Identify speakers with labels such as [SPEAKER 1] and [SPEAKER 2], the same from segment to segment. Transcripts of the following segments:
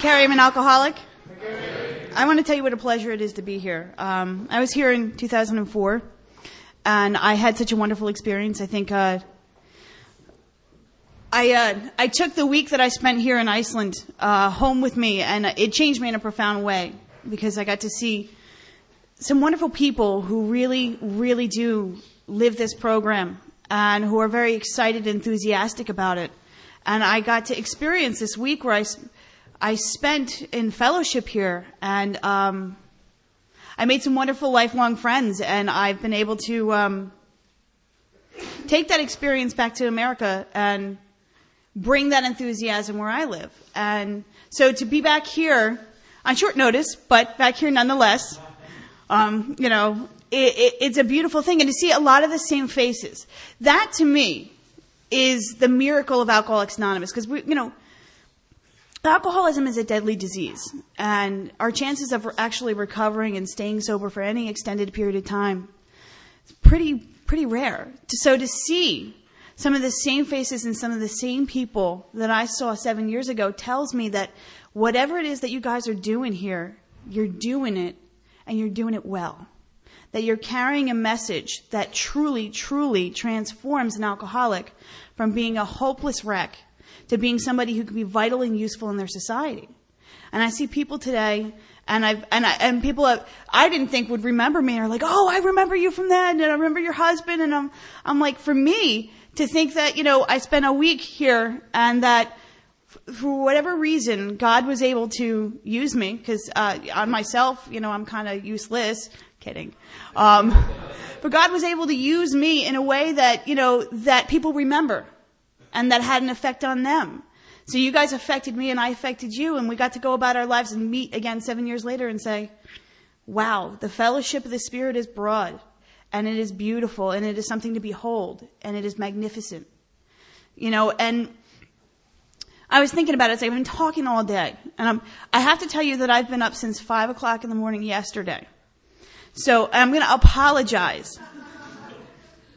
[SPEAKER 1] Carrie. I'm an alcoholic. I want to tell you what a pleasure it is to be here. Um, I was here in 2004, and I had such a wonderful experience. I think uh, I uh, I took the week that I spent here in Iceland uh, home with me, and it changed me in a profound way because I got to see some wonderful people who really, really do live this program and who are very excited enthusiastic about it. And I got to experience this week where I, I spent in fellowship here and um, I made some wonderful lifelong friends and I've been able to um, take that experience back to America and bring that enthusiasm where I live. And so to be back here on short notice, but back here nonetheless, um, you know, it, it, it's a beautiful thing. And to see a lot of the same faces, that to me is the miracle of Alcoholics Anonymous. Because we, you know, alcoholism is a deadly disease, and our chances of actually recovering and staying sober for any extended period of time is pretty pretty rare. So to see some of the same faces and some of the same people that I saw seven years ago tells me that whatever it is that you guys are doing here, you're doing it and you're doing it well. That you're carrying a message that truly, truly transforms an alcoholic from being a hopeless wreck to being somebody who can be vital and useful in their society. And I see people today, and I've and I, and people have, I didn't think would remember me are like, oh, I remember you from that, and I remember your husband, and I'm I'm like, for me to think that you know I spent a week here and that for whatever reason, God was able to use me because uh, on myself, you know, I'm kind of useless. Kidding. Um, but God was able to use me in a way that you know that people remember, and that had an effect on them. So you guys affected me, and I affected you, and we got to go about our lives and meet again seven years later and say, "Wow, the fellowship of the Spirit is broad, and it is beautiful, and it is something to behold, and it is magnificent." You know, and I was thinking about it. I've been talking all day, and I'm, I have to tell you that I've been up since five o'clock in the morning yesterday. So I'm going to apologize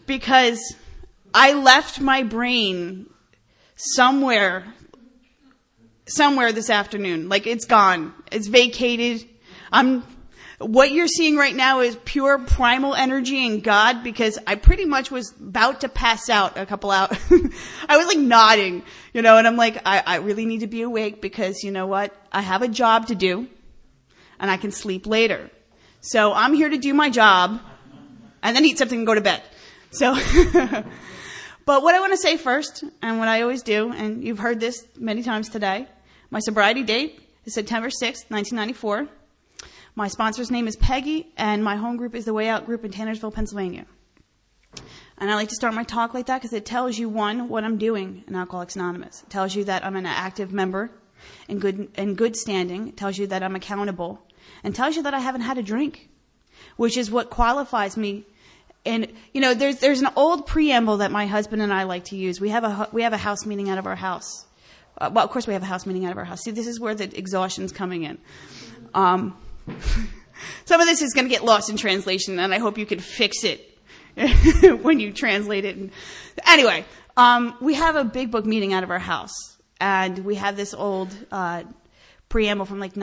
[SPEAKER 1] because I left my brain somewhere, somewhere this afternoon. Like it's gone. It's vacated. I'm what you're seeing right now is pure primal energy in God because I pretty much was about to pass out a couple out. I was like nodding, you know, and I'm like, I, I really need to be awake because you know what? I have a job to do and I can sleep later. So I'm here to do my job and then eat something and go to bed. So, but what I want to say first and what I always do, and you've heard this many times today, my sobriety date is September 6th, 1994. My sponsor's name is Peggy, and my home group is the Way Out Group in Tannersville, Pennsylvania. And I like to start my talk like that because it tells you, one, what I'm doing in Alcoholics Anonymous. It tells you that I'm an active member in good, in good standing. It tells you that I'm accountable. And tells you that I haven't had a drink, which is what qualifies me. And, you know, there's, there's an old preamble that my husband and I like to use. We have a, we have a house meeting out of our house. Uh, well, of course we have a house meeting out of our house. See, this is where the exhaustion's coming in. Um, some of this is going to get lost in translation, and I hope you can fix it when you translate it. Anyway, um, we have a big book meeting out of our house, and we have this old uh, preamble from like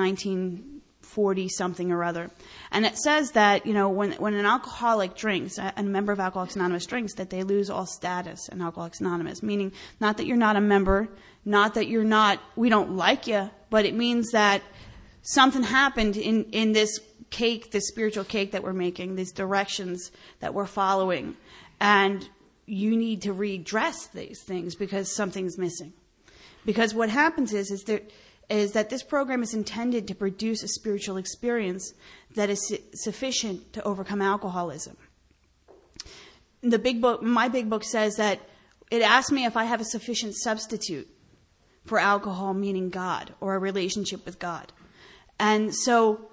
[SPEAKER 1] 1940 something or other, and it says that you know when when an alcoholic drinks, a member of Alcoholics Anonymous drinks, that they lose all status in Alcoholics Anonymous, meaning not that you're not a member, not that you're not we don't like you, but it means that something happened in, in this cake, this spiritual cake that we're making, these directions that we're following. And you need to redress these things because something's missing. Because what happens is, is, there, is that this program is intended to produce a spiritual experience that is su- sufficient to overcome alcoholism. The big book, my big book says that it asks me if I have a sufficient substitute for alcohol, meaning God, or a relationship with God. And so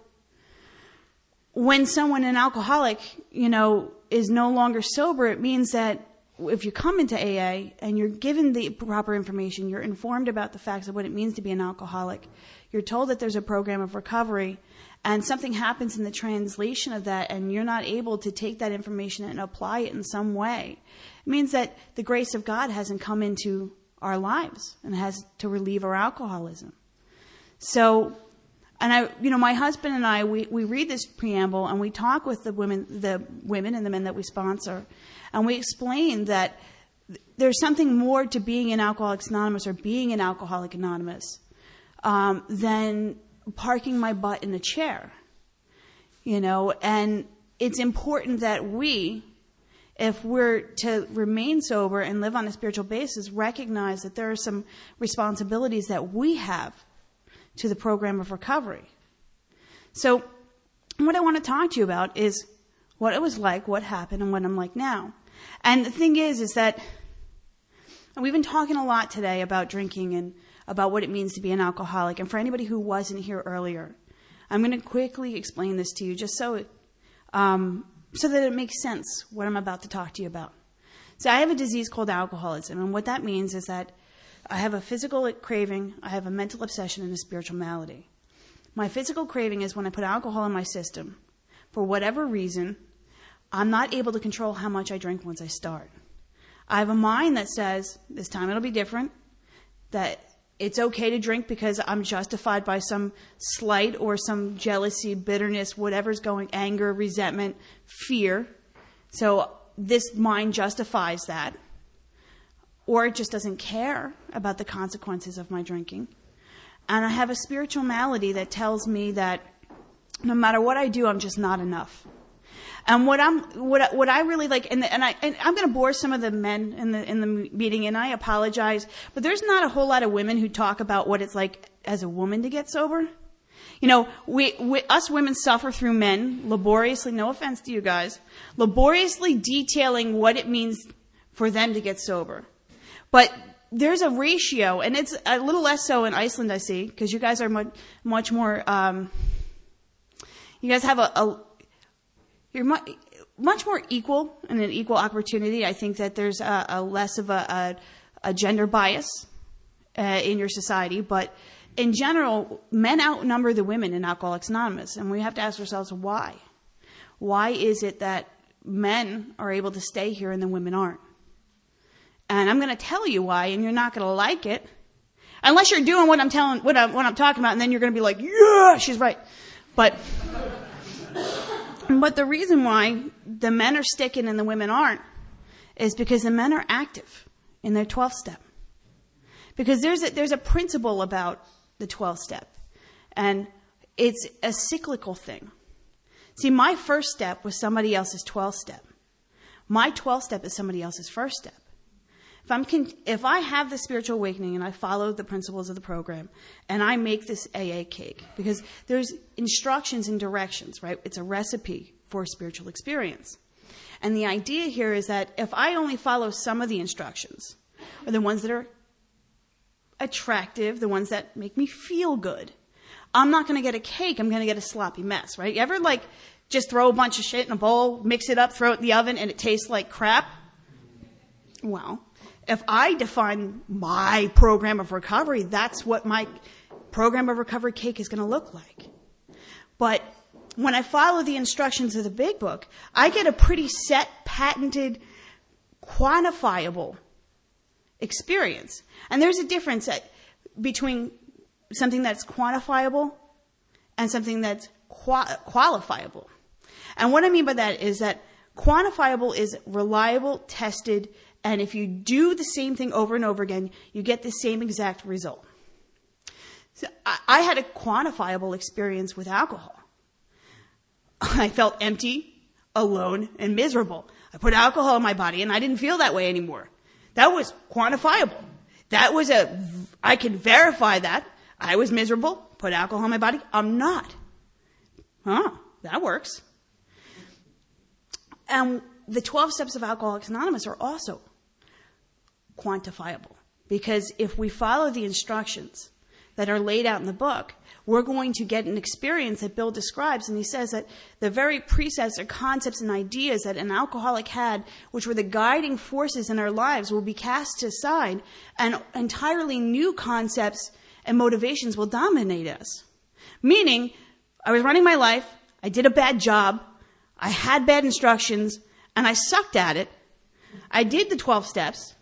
[SPEAKER 1] when someone, an alcoholic, you know, is no longer sober, it means that if you come into AA and you're given the proper information, you're informed about the facts of what it means to be an alcoholic, you're told that there's a program of recovery, and something happens in the translation of that, and you're not able to take that information and apply it in some way, it means that the grace of God hasn't come into our lives and has to relieve our alcoholism. So, and I, you know, my husband and I, we, we read this preamble and we talk with the women, the women and the men that we sponsor, and we explain that there's something more to being in Alcoholics Anonymous or being an Alcoholic Anonymous um, than parking my butt in a chair. You know, and it's important that we, if we're to remain sober and live on a spiritual basis, recognize that there are some responsibilities that we have to the program of recovery. So, what I want to talk to you about is what it was like, what happened, and what I'm like now. And the thing is, is that we've been talking a lot today about drinking and about what it means to be an alcoholic. And for anybody who wasn't here earlier, I'm going to quickly explain this to you just so um, so that it makes sense what I'm about to talk to you about. So I have a disease called alcoholism, and what that means is that I have a physical craving, I have a mental obsession, and a spiritual malady. My physical craving is when I put alcohol in my system. For whatever reason, I'm not able to control how much I drink once I start. I have a mind that says, this time it'll be different, that it's okay to drink because I'm justified by some slight or some jealousy, bitterness, whatever's going, anger, resentment, fear. So this mind justifies that. Or it just doesn't care about the consequences of my drinking. And I have a spiritual malady that tells me that no matter what I do, I'm just not enough. And what I'm, what, what I really like, and, and I, and I'm going to bore some of the men in the, in the meeting, and I apologize, but there's not a whole lot of women who talk about what it's like as a woman to get sober. You know, we, we, us women suffer through men laboriously, no offense to you guys, laboriously detailing what it means for them to get sober. But there's a ratio, and it's a little less so in Iceland, I see, because you guys are much, much more, um, you guys have a, a you're much, much more equal and an equal opportunity. I think that there's a, a less of a, a, a gender bias uh, in your society, but in general, men outnumber the women in Alcoholics Anonymous, and we have to ask ourselves why. Why is it that men are able to stay here and the women aren't? And I'm going to tell you why, and you're not going to like it, unless you're doing what I'm telling, what I'm, what I'm talking about, and then you're going to be like, yeah, she's right. But but the reason why the men are sticking and the women aren't is because the men are active in their 12 step. Because there's a, there's a principle about the 12 step, and it's a cyclical thing. See, my first step was somebody else's 12 step. My 12 step is somebody else's first step. If, I'm con- if I have the spiritual awakening and I follow the principles of the program and I make this AA cake, because there's instructions and directions, right? It's a recipe for spiritual experience. And the idea here is that if I only follow some of the instructions, or the ones that are attractive, the ones that make me feel good, I'm not going to get a cake, I'm going to get a sloppy mess, right? You ever like just throw a bunch of shit in a bowl, mix it up, throw it in the oven, and it tastes like crap? Well, if I define my program of recovery, that's what my program of recovery cake is going to look like. But when I follow the instructions of the big book, I get a pretty set, patented, quantifiable experience. And there's a difference between something that's quantifiable and something that's qualifiable. And what I mean by that is that quantifiable is reliable, tested, and if you do the same thing over and over again, you get the same exact result. So I, had a quantifiable experience with alcohol. I felt empty, alone, and miserable. I put alcohol in my body and I didn't feel that way anymore. That was quantifiable. That was a, I can verify that. I was miserable, put alcohol in my body. I'm not. Huh, that works. And the 12 steps of Alcoholics Anonymous are also quantifiable. Because if we follow the instructions that are laid out in the book, we're going to get an experience that Bill describes. And he says that the very precepts or concepts and ideas that an alcoholic had, which were the guiding forces in our lives, will be cast aside, and entirely new concepts and motivations will dominate us. Meaning, I was running my life, I did a bad job, I had bad instructions, and I sucked at it. I did the 12 steps,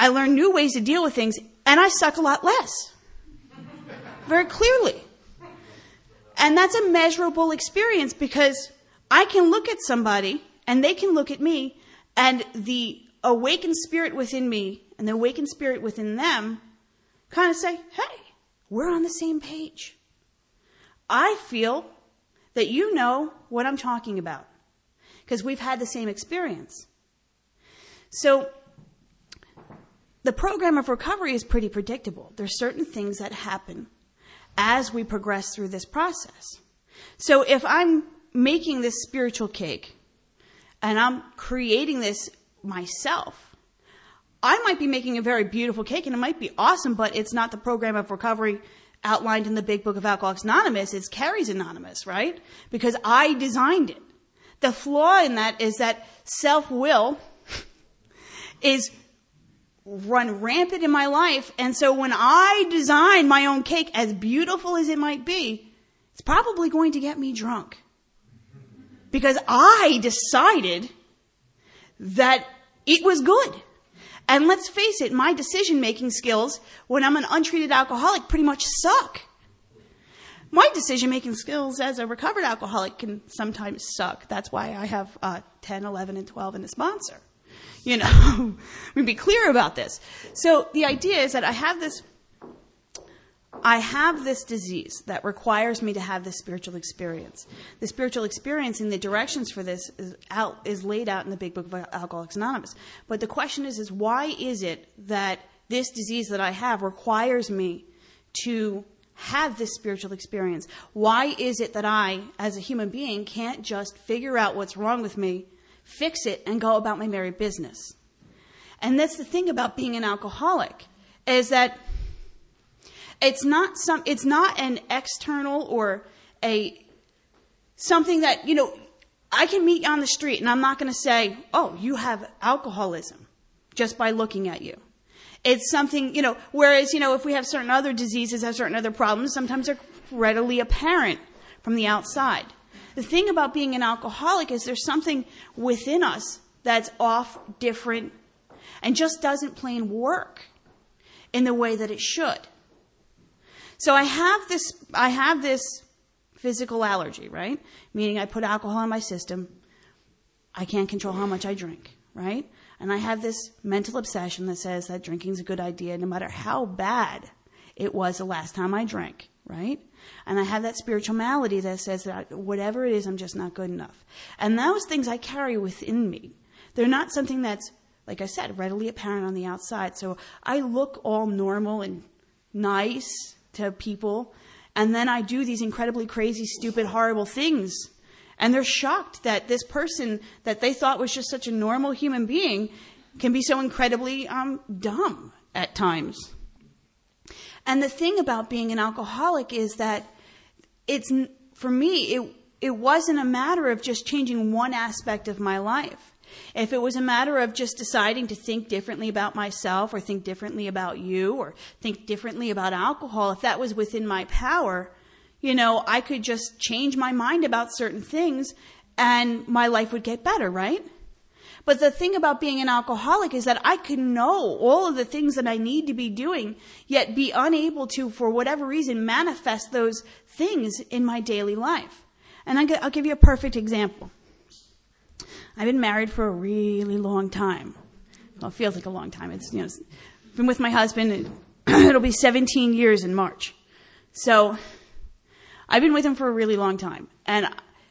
[SPEAKER 1] I learn new ways to deal with things, and I suck a lot less. very clearly. And that's a measurable experience because I can look at somebody and they can look at me and the awakened spirit within me and the awakened spirit within them kind of say, hey, we're on the same page. I feel that you know what I'm talking about because we've had the same experience. So the program of recovery is pretty predictable. There's certain things that happen as we progress through this process. So if I'm making this spiritual cake and I'm creating this myself, I might be making a very beautiful cake and it might be awesome, but it's not the program of recovery outlined in the big book of Alcoholics Anonymous. It's Carrie's Anonymous, right? Because I designed it. The flaw in that is that self will is run rampant in my life. And so when I design my own cake, as beautiful as it might be, it's probably going to get me drunk. Because I decided that it was good. And let's face it, my decision making skills when I'm an untreated alcoholic pretty much suck. My decision making skills as a recovered alcoholic can sometimes suck. That's why I have uh, 10, 11, and 12 in a sponsor. You know, we be clear about this. So the idea is that I have this, I have this disease that requires me to have this spiritual experience. The spiritual experience and the directions for this is out, is laid out in the Big Book of Alcoholics Anonymous. But the question is, is why is it that this disease that I have requires me to have this spiritual experience? Why is it that I, as a human being, can't just figure out what's wrong with me fix it, and go about my merry business. And that's the thing about being an alcoholic, is that it's not some, it's not an external or a, something that, you know, I can meet you on the street and I'm not going to say, oh, you have alcoholism just by looking at you. It's something, you know, whereas, you know, if we have certain other diseases, have certain other problems, sometimes they're readily apparent from the outside. The thing about being an alcoholic is there's something within us that's off, different, and just doesn't plain work in the way that it should. So I have this, I have this physical allergy, right? Meaning I put alcohol in my system. I can't control how much I drink, right? And I have this mental obsession that says that drinking's a good idea no matter how bad it was the last time I drank, right? And I have that spiritual malady that says that whatever it is, I'm just not good enough. And those things I carry within me. They're not something that's, like I said, readily apparent on the outside. So I look all normal and nice to people. And then I do these incredibly crazy, stupid, horrible things. And they're shocked that this person that they thought was just such a normal human being can be so incredibly um, dumb at times. And the thing about being an alcoholic is that it's, for me, it, it wasn't a matter of just changing one aspect of my life. If it was a matter of just deciding to think differently about myself or think differently about you or think differently about alcohol, if that was within my power, you know, I could just change my mind about certain things and my life would get better, right? But the thing about being an alcoholic is that I can know all of the things that I need to be doing, yet be unable to, for whatever reason, manifest those things in my daily life. And I'll give you a perfect example. I've been married for a really long time. Well, it feels like a long time. It's, you know, been with my husband. It'll be 17 years in March. So, I've been with him for a really long time. And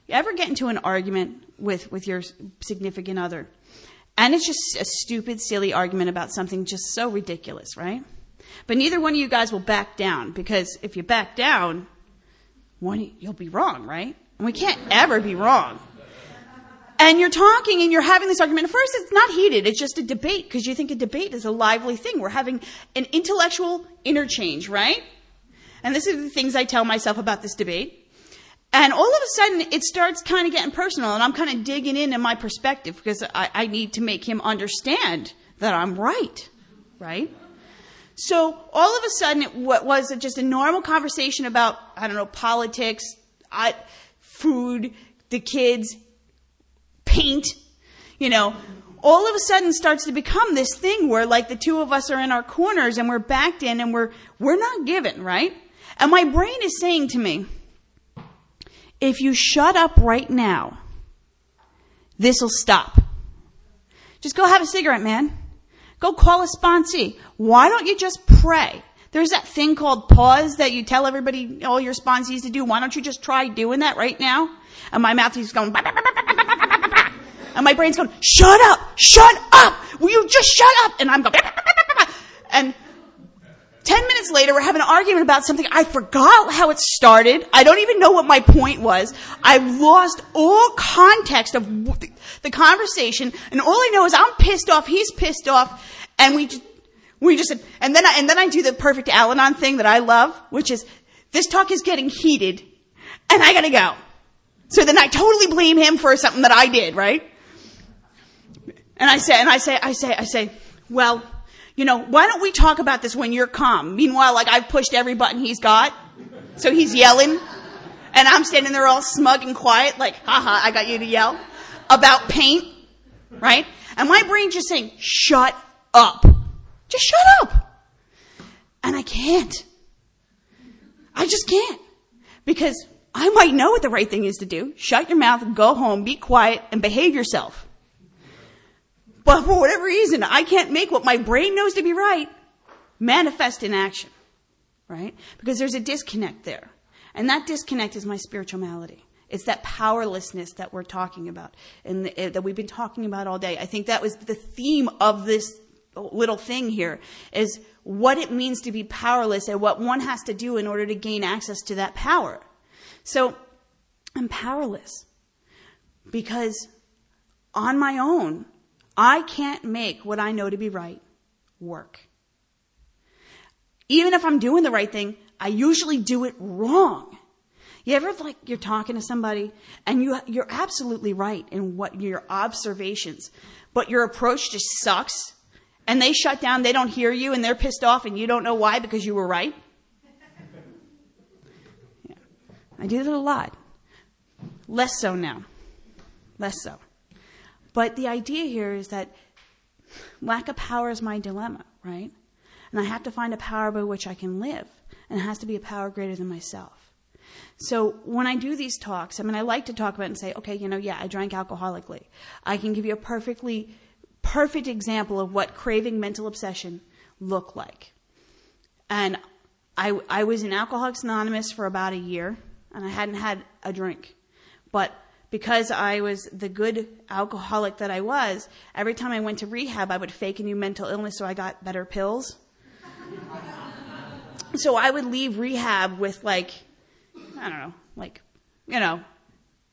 [SPEAKER 1] you ever get into an argument with, with your significant other and it's just a stupid, silly argument about something just so ridiculous, right? But neither one of you guys will back down because if you back down, one, you'll be wrong, right? And we can't ever be wrong. And you're talking and you're having this argument. At first, it's not heated. It's just a debate because you think a debate is a lively thing. We're having an intellectual interchange, right? And this is the things I tell myself about this debate. And all of a sudden, it starts kind of getting personal, and I'm kind of digging into my perspective because I, I need to make him understand that I'm right, right? So all of a sudden, it was just a normal conversation about, I don't know, politics, I, food, the kids, paint, you know, all of a sudden starts to become this thing where like the two of us are in our corners and we're backed in and we're, we're not given, right? And my brain is saying to me, if you shut up right now, this'll stop. Just go have a cigarette, man. Go call a sponsee. Why don't you just pray? There's that thing called pause that you tell everybody, all your sponsees to do. Why don't you just try doing that right now? And my mouth is going, and my brain's going, shut up, shut up, will you just shut up? And I'm going, and 10 minutes later, we're having an argument about something. I forgot how it started. I don't even know what my point was. I've lost all context of the conversation, and all I know is I'm pissed off, he's pissed off, and we we just, and then I, and then I do the perfect Al-Anon thing that I love, which is, this talk is getting heated, and I gotta go. So then I totally blame him for something that I did, right? And I say, and I say, I say, I say, well, you know, why don't we talk about this when you're calm? Meanwhile, like I've pushed every button he's got. So he's yelling. And I'm standing there all smug and quiet, like, haha, I got you to yell about paint, right? And my brain just saying, shut up. Just shut up. And I can't. I just can't. Because I might know what the right thing is to do. Shut your mouth, go home, be quiet, and behave yourself. But for whatever reason, I can't make what my brain knows to be right manifest in action. Right? Because there's a disconnect there. And that disconnect is my spiritual malady. It's that powerlessness that we're talking about and eh, that we've been talking about all day. I think that was the theme of this little thing here is what it means to be powerless and what one has to do in order to gain access to that power. So I'm powerless because on my own, I can't make what I know to be right work. Even if I'm doing the right thing, I usually do it wrong. You ever like you're talking to somebody and you you're absolutely right in what your observations, but your approach just sucks and they shut down, they don't hear you and they're pissed off and you don't know why because you were right? Yeah. I do that a lot. Less so now. Less so. But the idea here is that lack of power is my dilemma, right? And I have to find a power by which I can live. And it has to be a power greater than myself. So when I do these talks, I mean, I like to talk about and say, okay, you know, yeah, I drank alcoholically. I can give you a perfectly perfect example of what craving mental obsession looked like. And I, I was in Alcoholics Anonymous for about a year, and I hadn't had a drink. But because I was the good alcoholic that I was, every time I went to rehab, I would fake a new mental illness so I got better pills. so I would leave rehab with like, I don't know, like, you know,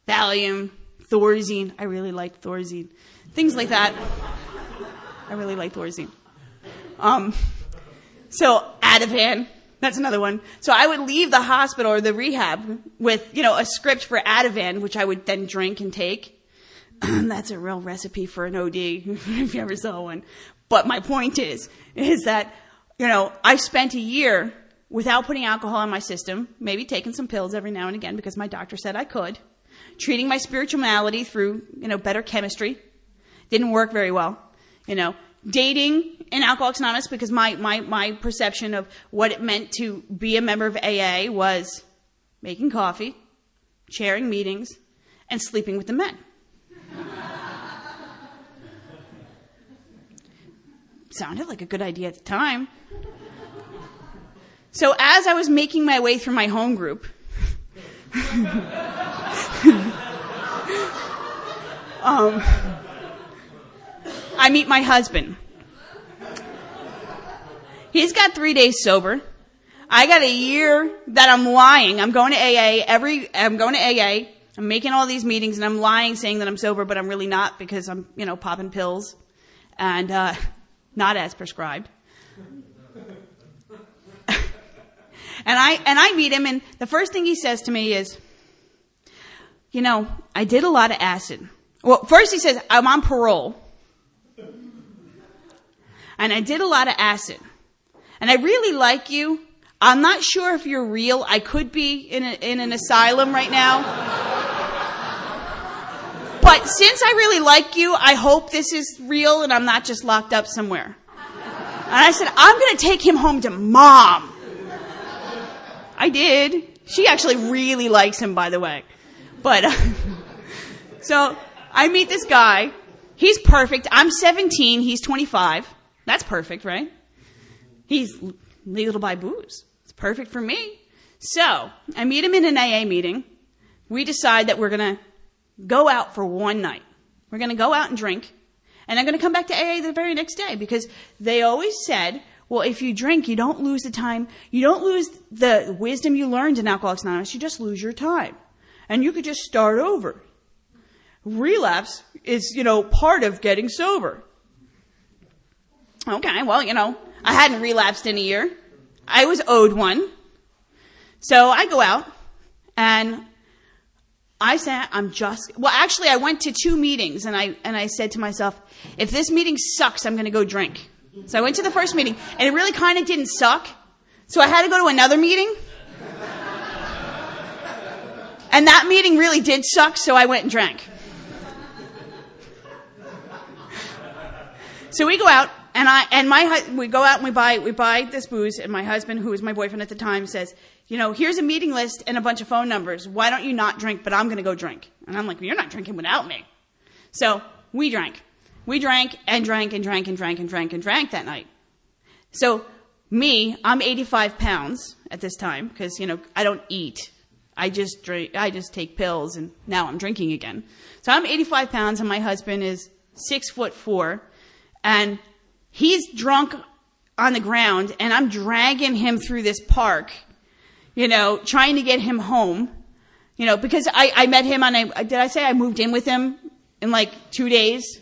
[SPEAKER 1] Valium, Thorazine. I really liked Thorazine. Things like that. I really liked Thorazine. Um, so Ativan, that's another one. So I would leave the hospital or the rehab with, you know, a script for Ativan, which I would then drink and take. That's a real recipe for an OD, if you ever saw one. But my point is, is that, you know, I spent a year without putting alcohol in my system, maybe taking some pills every now and again because my doctor said I could, treating my spirituality through, you know, better chemistry. Didn't work very well, you know, dating in Alcoholics Anonymous because my, my, my perception of what it meant to be a member of AA was making coffee, chairing meetings, and sleeping with the men. Sounded like a good idea at the time. So as I was making my way through my home group, um, I meet my husband. He's got three days sober. I got a year that I'm lying. I'm going to AA every, I'm going to AA. I'm making all these meetings and I'm lying saying that I'm sober, but I'm really not because I'm, you know, popping pills and, uh, not as prescribed. and I, and I meet him and the first thing he says to me is, you know, I did a lot of acid. Well, first he says, I'm on parole. And I did a lot of acid. And I really like you. I'm not sure if you're real. I could be in, a, in an asylum right now. But since I really like you, I hope this is real and I'm not just locked up somewhere. And I said, I'm going to take him home to mom. I did. She actually really likes him, by the way. But, so I meet this guy. He's perfect. I'm 17. He's 25. That's perfect, right? He's legal buy booze. It's perfect for me. So I meet him in an AA meeting. We decide that we're going to go out for one night. We're going to go out and drink. And I'm going to come back to AA the very next day because they always said, well, if you drink, you don't lose the time. You don't lose the wisdom you learned in Alcoholics Anonymous. You just lose your time. And you could just start over. Relapse is, you know, part of getting sober. Okay, well, you know, I hadn't relapsed in a year. I was owed one. So I go out and I said, I'm just, well, actually, I went to two meetings and I, and I said to myself, if this meeting sucks, I'm going to go drink. So I went to the first meeting and it really kind of didn't suck. So I had to go to another meeting. And that meeting really did suck, so I went and drank. So we go out and I, and my, we go out and we buy, we buy this booze and my husband, who was my boyfriend at the time, says, you know, here's a meeting list and a bunch of phone numbers. Why don't you not drink? But I'm going to go drink. And I'm like, you're not drinking without me. So we drank. We drank and drank and drank and drank and drank and drank that night. So me, I'm 85 pounds at this time because, you know, I don't eat. I just drink, I just take pills and now I'm drinking again. So I'm 85 pounds and my husband is six foot four and he's drunk on the ground and I'm dragging him through this park you know, trying to get him home, you know, because I, I met him on a, did I say I moved in with him in like two days?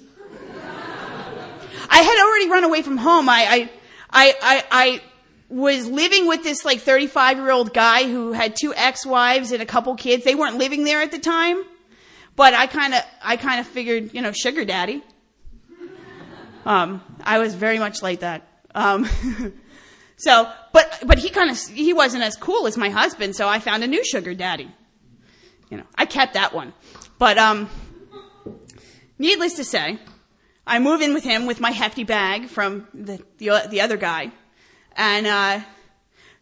[SPEAKER 1] I had already run away from home. I, I, I, I, I was living with this like 35 year old guy who had two ex-wives and a couple kids. They weren't living there at the time, but I kind of, I kind of figured, you know, sugar daddy. Um, I was very much like that. Um, So, but, but he kind of, he wasn't as cool as my husband, so I found a new sugar daddy. You know, I kept that one. But, um, needless to say, I move in with him with my hefty bag from the, the, the other guy. And, uh,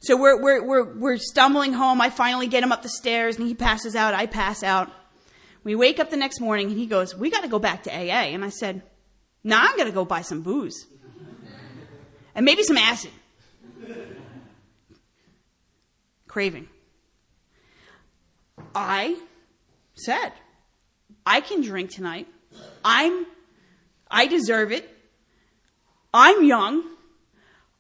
[SPEAKER 1] so we're, we're, we're, we're stumbling home. I finally get him up the stairs and he passes out. I pass out. We wake up the next morning and he goes, we gotta go back to AA. And I said, nah, I'm gonna go buy some booze. And maybe some acid craving. I said, I can drink tonight. I'm, I deserve it. I'm young.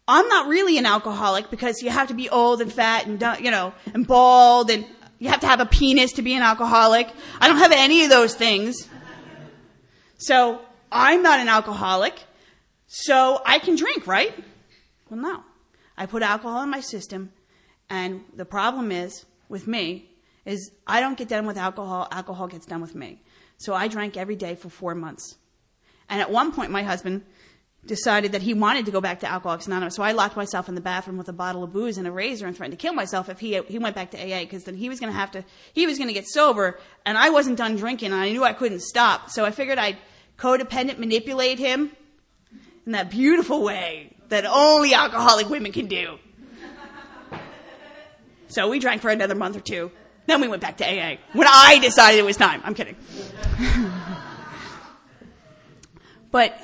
[SPEAKER 1] I'm not really an alcoholic because you have to be old and fat and, you know, and bald and you have to have a penis to be an alcoholic. I don't have any of those things. So I'm not an alcoholic. So I can drink, right? Well, no. I put alcohol in my system and the problem is with me is I don't get done with alcohol. Alcohol gets done with me. So I drank every day for four months. And at one point, my husband decided that he wanted to go back to Alcoholics Anonymous. So I locked myself in the bathroom with a bottle of booze and a razor and threatened to kill myself if he he went back to AA because then he was going to have to he was going to get sober and I wasn't done drinking and I knew I couldn't stop. So I figured I'd codependent manipulate him in that beautiful way that only alcoholic women can do. So we drank for another month or two. Then we went back to AA when I decided it was time. I'm kidding. but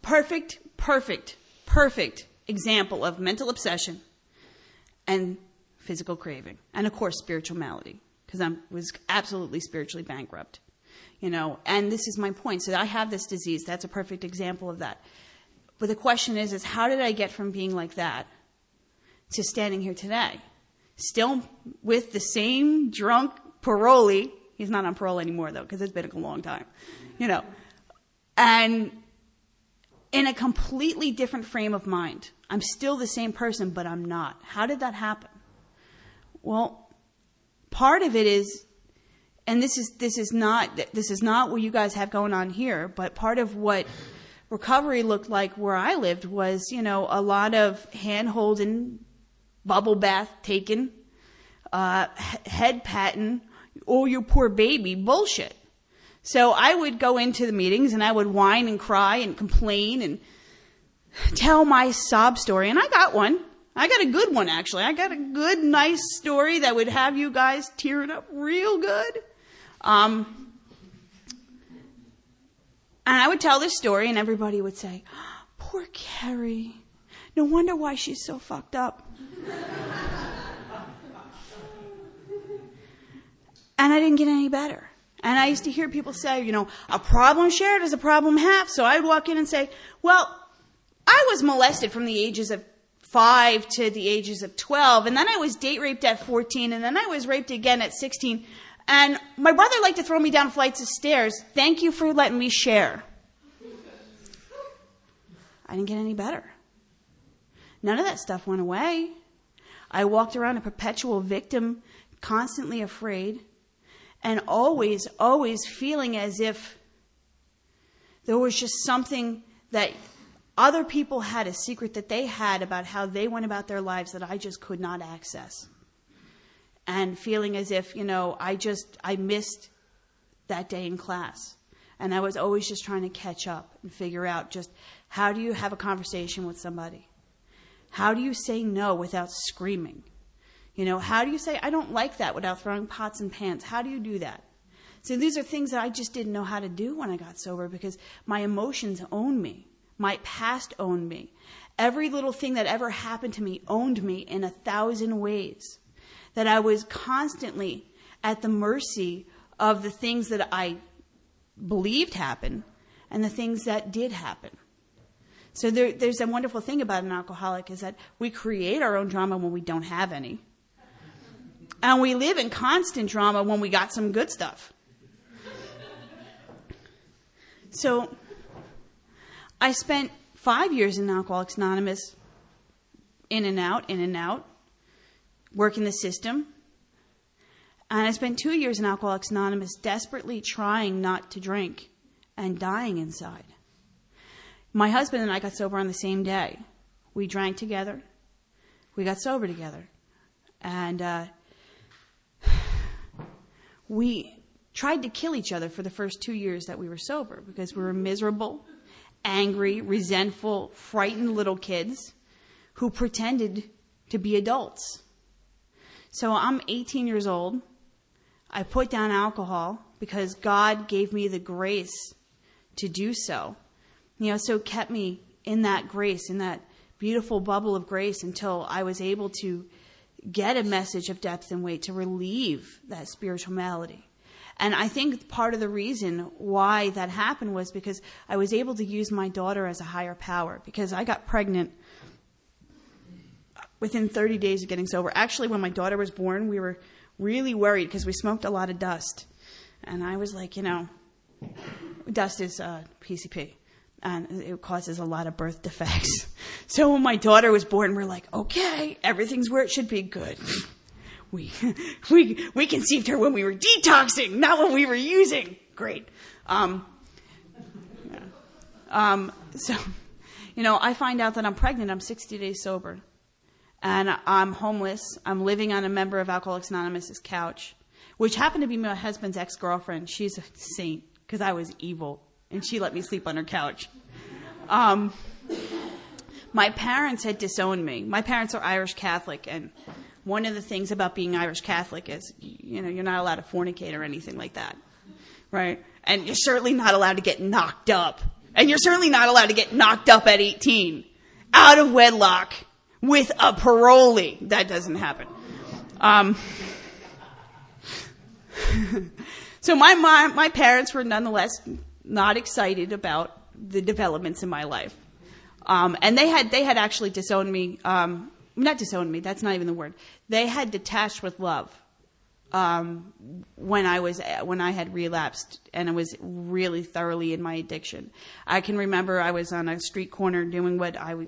[SPEAKER 1] perfect, perfect, perfect example of mental obsession and physical craving. And of course, spiritual malady because I was absolutely spiritually bankrupt. You know, and this is my point. So I have this disease. That's a perfect example of that. But the question is, is how did I get from being like that to standing here today? still with the same drunk parolee. He's not on parole anymore though, because it's been a long time, you know, and in a completely different frame of mind. I'm still the same person, but I'm not. How did that happen? Well, part of it is, and this is, this is not, this is not what you guys have going on here, but part of what recovery looked like where I lived was, you know, a lot of hand holding, bubble bath taken, uh, head patting, oh, you poor baby, bullshit. So I would go into the meetings and I would whine and cry and complain and tell my sob story. And I got one. I got a good one actually. I got a good, nice story that would have you guys tearing up real good. Um, and I would tell this story, and everybody would say, "Poor Carrie. No wonder why she's so fucked up." and I didn't get any better. And I used to hear people say, you know, a problem shared is a problem half. So I'd walk in and say, well, I was molested from the ages of five to the ages of 12. And then I was date raped at 14. And then I was raped again at 16. And my brother liked to throw me down flights of stairs. Thank you for letting me share. I didn't get any better. None of that stuff went away. I walked around a perpetual victim, constantly afraid, and always, always feeling as if there was just something that other people had a secret that they had about how they went about their lives that I just could not access. And feeling as if, you know, I just, I missed that day in class. And I was always just trying to catch up and figure out just how do you have a conversation with somebody? How do you say no without screaming? You know, how do you say, I don't like that without throwing pots and pans? How do you do that? So these are things that I just didn't know how to do when I got sober because my emotions own me. My past owned me. Every little thing that ever happened to me owned me in a thousand ways. That I was constantly at the mercy of the things that I believed happened and the things that did happen. So there, there's a wonderful thing about an alcoholic is that we create our own drama when we don't have any. And we live in constant drama when we got some good stuff. So I spent five years in Alcoholics Anonymous, in and out, in and out, working the system. And I spent two years in Alcoholics Anonymous desperately trying not to drink and dying inside. My husband and I got sober on the same day. We drank together. We got sober together. And uh, we tried to kill each other for the first two years that we were sober because we were miserable angry, resentful, frightened little kids who pretended to be adults. So I'm 18 years old. I put down alcohol because God gave me the grace to do so. You know, so kept me in that grace, in that beautiful bubble of grace until I was able to get a message of depth and weight to relieve that spiritual malady. And I think part of the reason why that happened was because I was able to use my daughter as a higher power because I got pregnant within 30 days of getting sober. Actually, when my daughter was born, we were really worried because we smoked a lot of dust. And I was like, you know, dust is uh, PCP and it causes a lot of birth defects. So when my daughter was born, we're like, okay, everything's where it should be. Good we, we, we conceived her when we were detoxing, not when we were using. Great. Um, yeah. um, so, you know, I find out that I'm pregnant. I'm 60 days sober. And I'm homeless. I'm living on a member of Alcoholics Anonymous' couch, which happened to be my husband's ex girlfriend. She's a saint because I was evil and she let me sleep on her couch. Um, my parents had disowned me. My parents are Irish Catholic, and one of the things about being Irish Catholic is, you know, you're not allowed to fornicate or anything like that, right? And you're certainly not allowed to get knocked up. And you're certainly not allowed to get knocked up at 18 out of wedlock with a parolee. That doesn't happen. Um, so my mom, my parents were nonetheless not excited about the developments in my life. Um, and they had, they had actually disowned me, um, not disowned me, that's not even the word. They had detached with love. Um, when I was when I had relapsed and I was really thoroughly in my addiction. I can remember I was on a street corner doing what I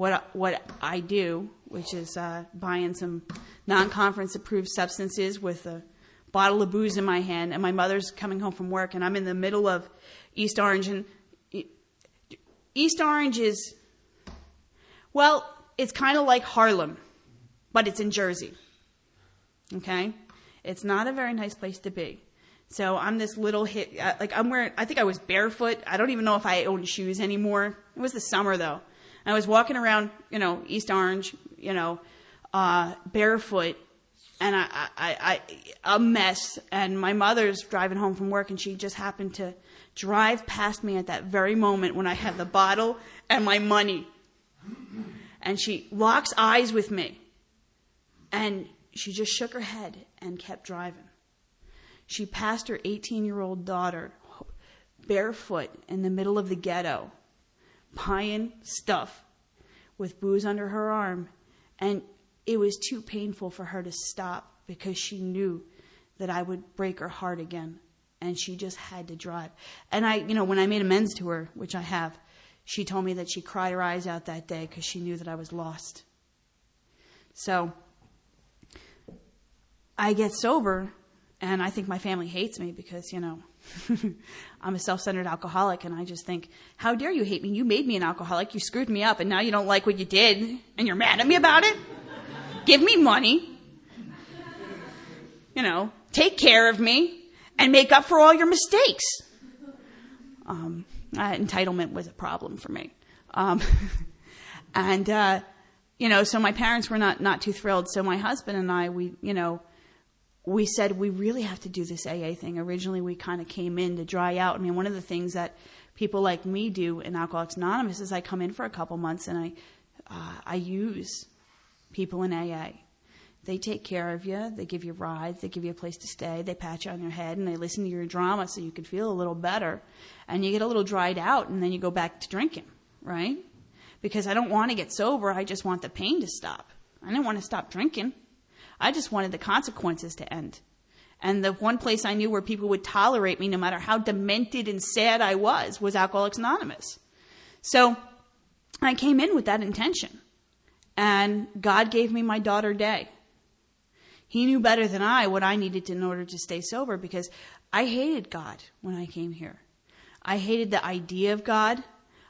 [SPEAKER 1] what what I do, which is uh, buying some non-conference approved substances with a bottle of booze in my hand, and my mother's coming home from work, and I'm in the middle of East Orange, and East Orange is well, it's kind of like Harlem, but it's in Jersey. Okay? It's not a very nice place to be. So I'm this little hit, uh, like I'm wearing, I think I was barefoot. I don't even know if I own shoes anymore. It was the summer though. I was walking around, you know, East Orange, you know, uh, barefoot, and I, I, I, a mess. And my mother's driving home from work, and she just happened to drive past me at that very moment when I had the bottle and my money. And she locks eyes with me, and she just shook her head and kept driving. She passed her 18 year old daughter barefoot in the middle of the ghetto, buying stuff with booze under her arm. And it was too painful for her to stop because she knew that I would break her heart again. And she just had to drive. And I, you know, when I made amends to her, which I have, she told me that she cried her eyes out that day because she knew that I was lost. So I get sober, and I think my family hates me because, you know, I'm a self centered alcoholic, and I just think, how dare you hate me? You made me an alcoholic, you screwed me up, and now you don't like what you did, and you're mad at me about it? Give me money. You know, take care of me, and make up for all your mistakes. Um, uh, entitlement was a problem for me. Um, and, uh, you know, so my parents were not, not too thrilled. So my husband and I, we, you know, we said we really have to do this AA thing. Originally, we kind of came in to dry out. I mean, one of the things that people like me do in Alcoholics Anonymous is I come in for a couple months and I uh, I use people in AA. They take care of you. They give you rides. They give you a place to stay. They pat you on your head and they listen to your drama so you can feel a little better. And you get a little dried out and then you go back to drinking, right? Because I don't want to get sober. I just want the pain to stop. I don't want to stop drinking. I just wanted the consequences to end. And the one place I knew where people would tolerate me, no matter how demented and sad I was, was Alcoholics Anonymous. So I came in with that intention. And God gave me my daughter Day. He knew better than I what I needed in order to stay sober because I hated God when I came here. I hated the idea of God.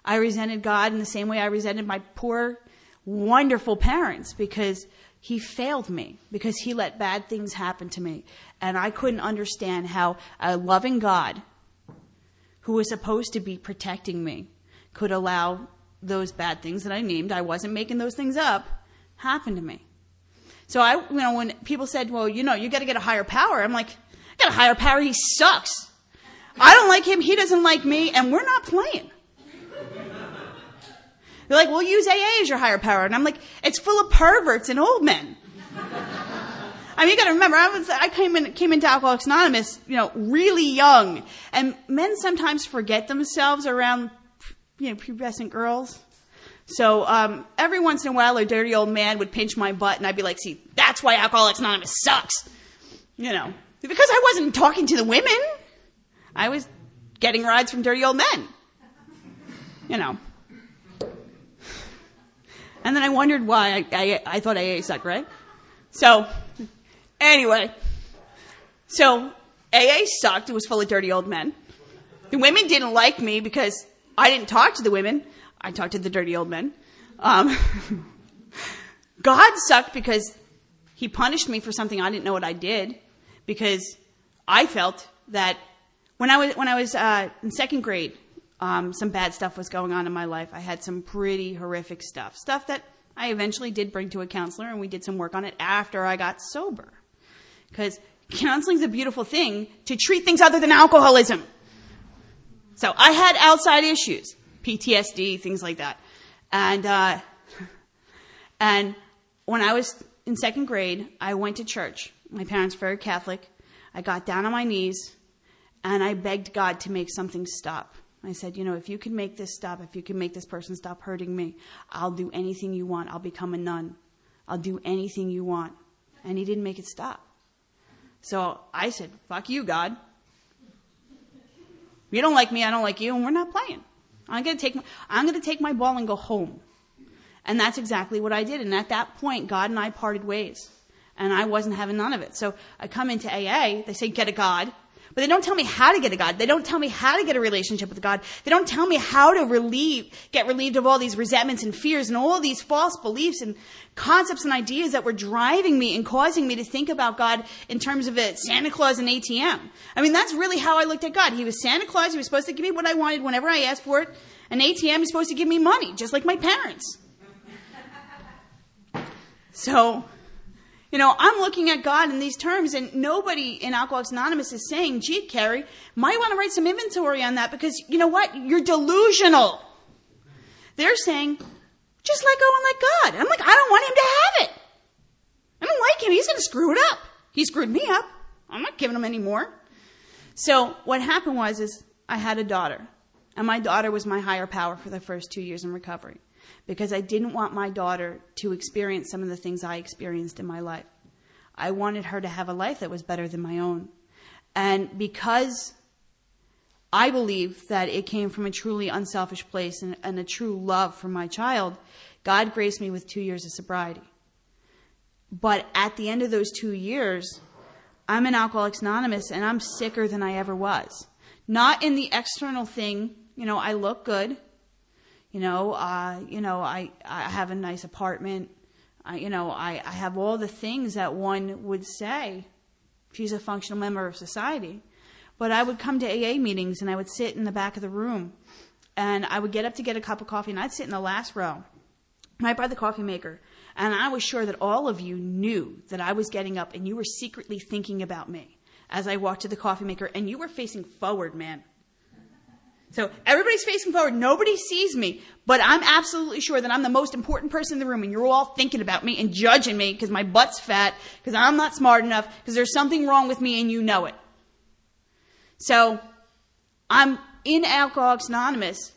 [SPEAKER 1] I resented God in the same way I resented my poor, wonderful parents because he failed me because he let bad things happen to me. And I couldn't understand how a loving God, who was supposed to be protecting me, could allow those bad things that I named, I wasn't making those things up, happen to me. So I, you know, when people said, well, you know, you gotta get a higher power, I'm like, I got a higher power, he sucks. I don't like him, he doesn't like me, and we're not playing. They're like, well, use AA as your higher power. And I'm like, it's full of perverts and old men. I mean, you gotta remember, I was, I came in, came into Alcoholics Anonymous, you know, really young. And men sometimes forget themselves around, you know, pubescent girls. So, um, every once in a while, a dirty old man would pinch my butt and I'd be like, see, that's why Alcoholics Anonymous sucks. You know, because I wasn't talking to the women. I was getting rides from dirty old men. You know. And then I wondered why I, I, I thought AA sucked, right? So, anyway. So, AA sucked. It was full of dirty old men. The women didn't like me because I didn't talk to the women. I talked to the dirty old men. Um, God sucked because he punished me for something I didn't know what I did because I felt that when I was, when I was, uh, in second grade, um, some bad stuff was going on in my life. I had some pretty horrific stuff, stuff that I eventually did bring to a counselor, and we did some work on it after I got sober. Because counseling is a beautiful thing to treat things other than alcoholism. So I had outside issues, PTSD, things like that, and uh, and when I was in second grade, I went to church. My parents were very Catholic. I got down on my knees and I begged God to make something stop. I said, you know, if you can make this stop, if you can make this person stop hurting me, I'll do anything you want. I'll become a nun. I'll do anything you want. And he didn't make it stop. So I said, fuck you, God. You don't like me, I don't like you, and we're not playing. I'm gonna take my, I'm gonna take my ball and go home. And that's exactly what I did. And at that point, God and I parted ways. And I wasn't having none of it. So I come into AA, they say, get a God. But they don't tell me how to get a God. They don't tell me how to get a relationship with God. They don't tell me how to relieve, get relieved of all these resentments and fears and all these false beliefs and concepts and ideas that were driving me and causing me to think about God in terms of a Santa Claus and ATM. I mean, that's really how I looked at God. He was Santa Claus. He was supposed to give me what I wanted whenever I asked for it. An ATM is supposed to give me money, just like my parents. So, you know, I'm looking at God in these terms, and nobody in Alcoholics Anonymous is saying, gee, Carrie, might want to write some inventory on that because you know what? You're delusional. They're saying, just let go and let God. I'm like, I don't want him to have it. I don't like him. He's going to screw it up. He screwed me up. I'm not giving him any more. So what happened was, is I had a daughter, and my daughter was my higher power for the first two years in recovery because I didn't want my daughter to experience some of the things I experienced in my life. I wanted her to have a life that was better than my own. And because I believe that it came from a truly unselfish place and, and, a true love for my child, God graced me with two years of sobriety. But at the end of those two years, I'm an Alcoholics Anonymous and I'm sicker than I ever was. Not in the external thing, you know, I look good. You know, uh, you know, I, I have a nice apartment. I, you know, I, I have all the things that one would say. She's a functional member of society. But I would come to AA meetings and I would sit in the back of the room and I would get up to get a cup of coffee and I'd sit in the last row right by the coffee maker. And I was sure that all of you knew that I was getting up and you were secretly thinking about me as I walked to the coffee maker and you were facing forward, man. So everybody's facing forward. Nobody sees me, but I'm absolutely sure that I'm the most important person in the room and you're all thinking about me and judging me because my butt's fat, because I'm not smart enough, because there's something wrong with me and you know it. So I'm in Alcoholics Anonymous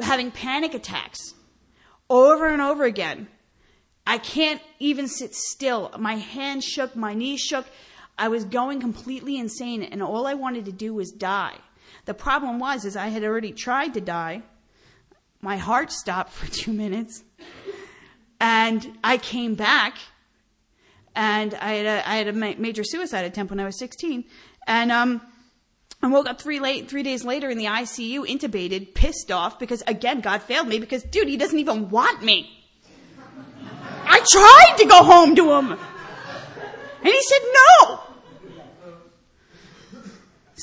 [SPEAKER 1] having panic attacks over and over again. I can't even sit still. My hands shook, my knees shook. I was going completely insane and all I wanted to do was die. The problem was is I had already tried to die. My heart stopped for 2 minutes. And I came back and I had a, I had a major suicide attempt when I was 16 and um I woke up three late, three days later in the ICU, intubated, pissed off because again, God failed me because dude, he doesn't even want me. I tried to go home to him. And he said no.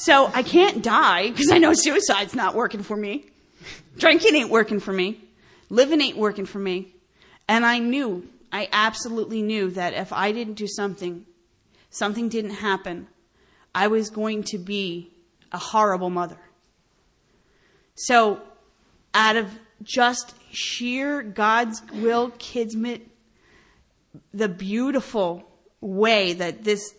[SPEAKER 1] So I can't die because I know suicide's not working for me. Drinking ain't working for me. Living ain't working for me. And I knew, I absolutely knew that if I didn't do something, something didn't happen, I was going to be a horrible mother. So, out of just sheer God's will, kismet, the beautiful way that this,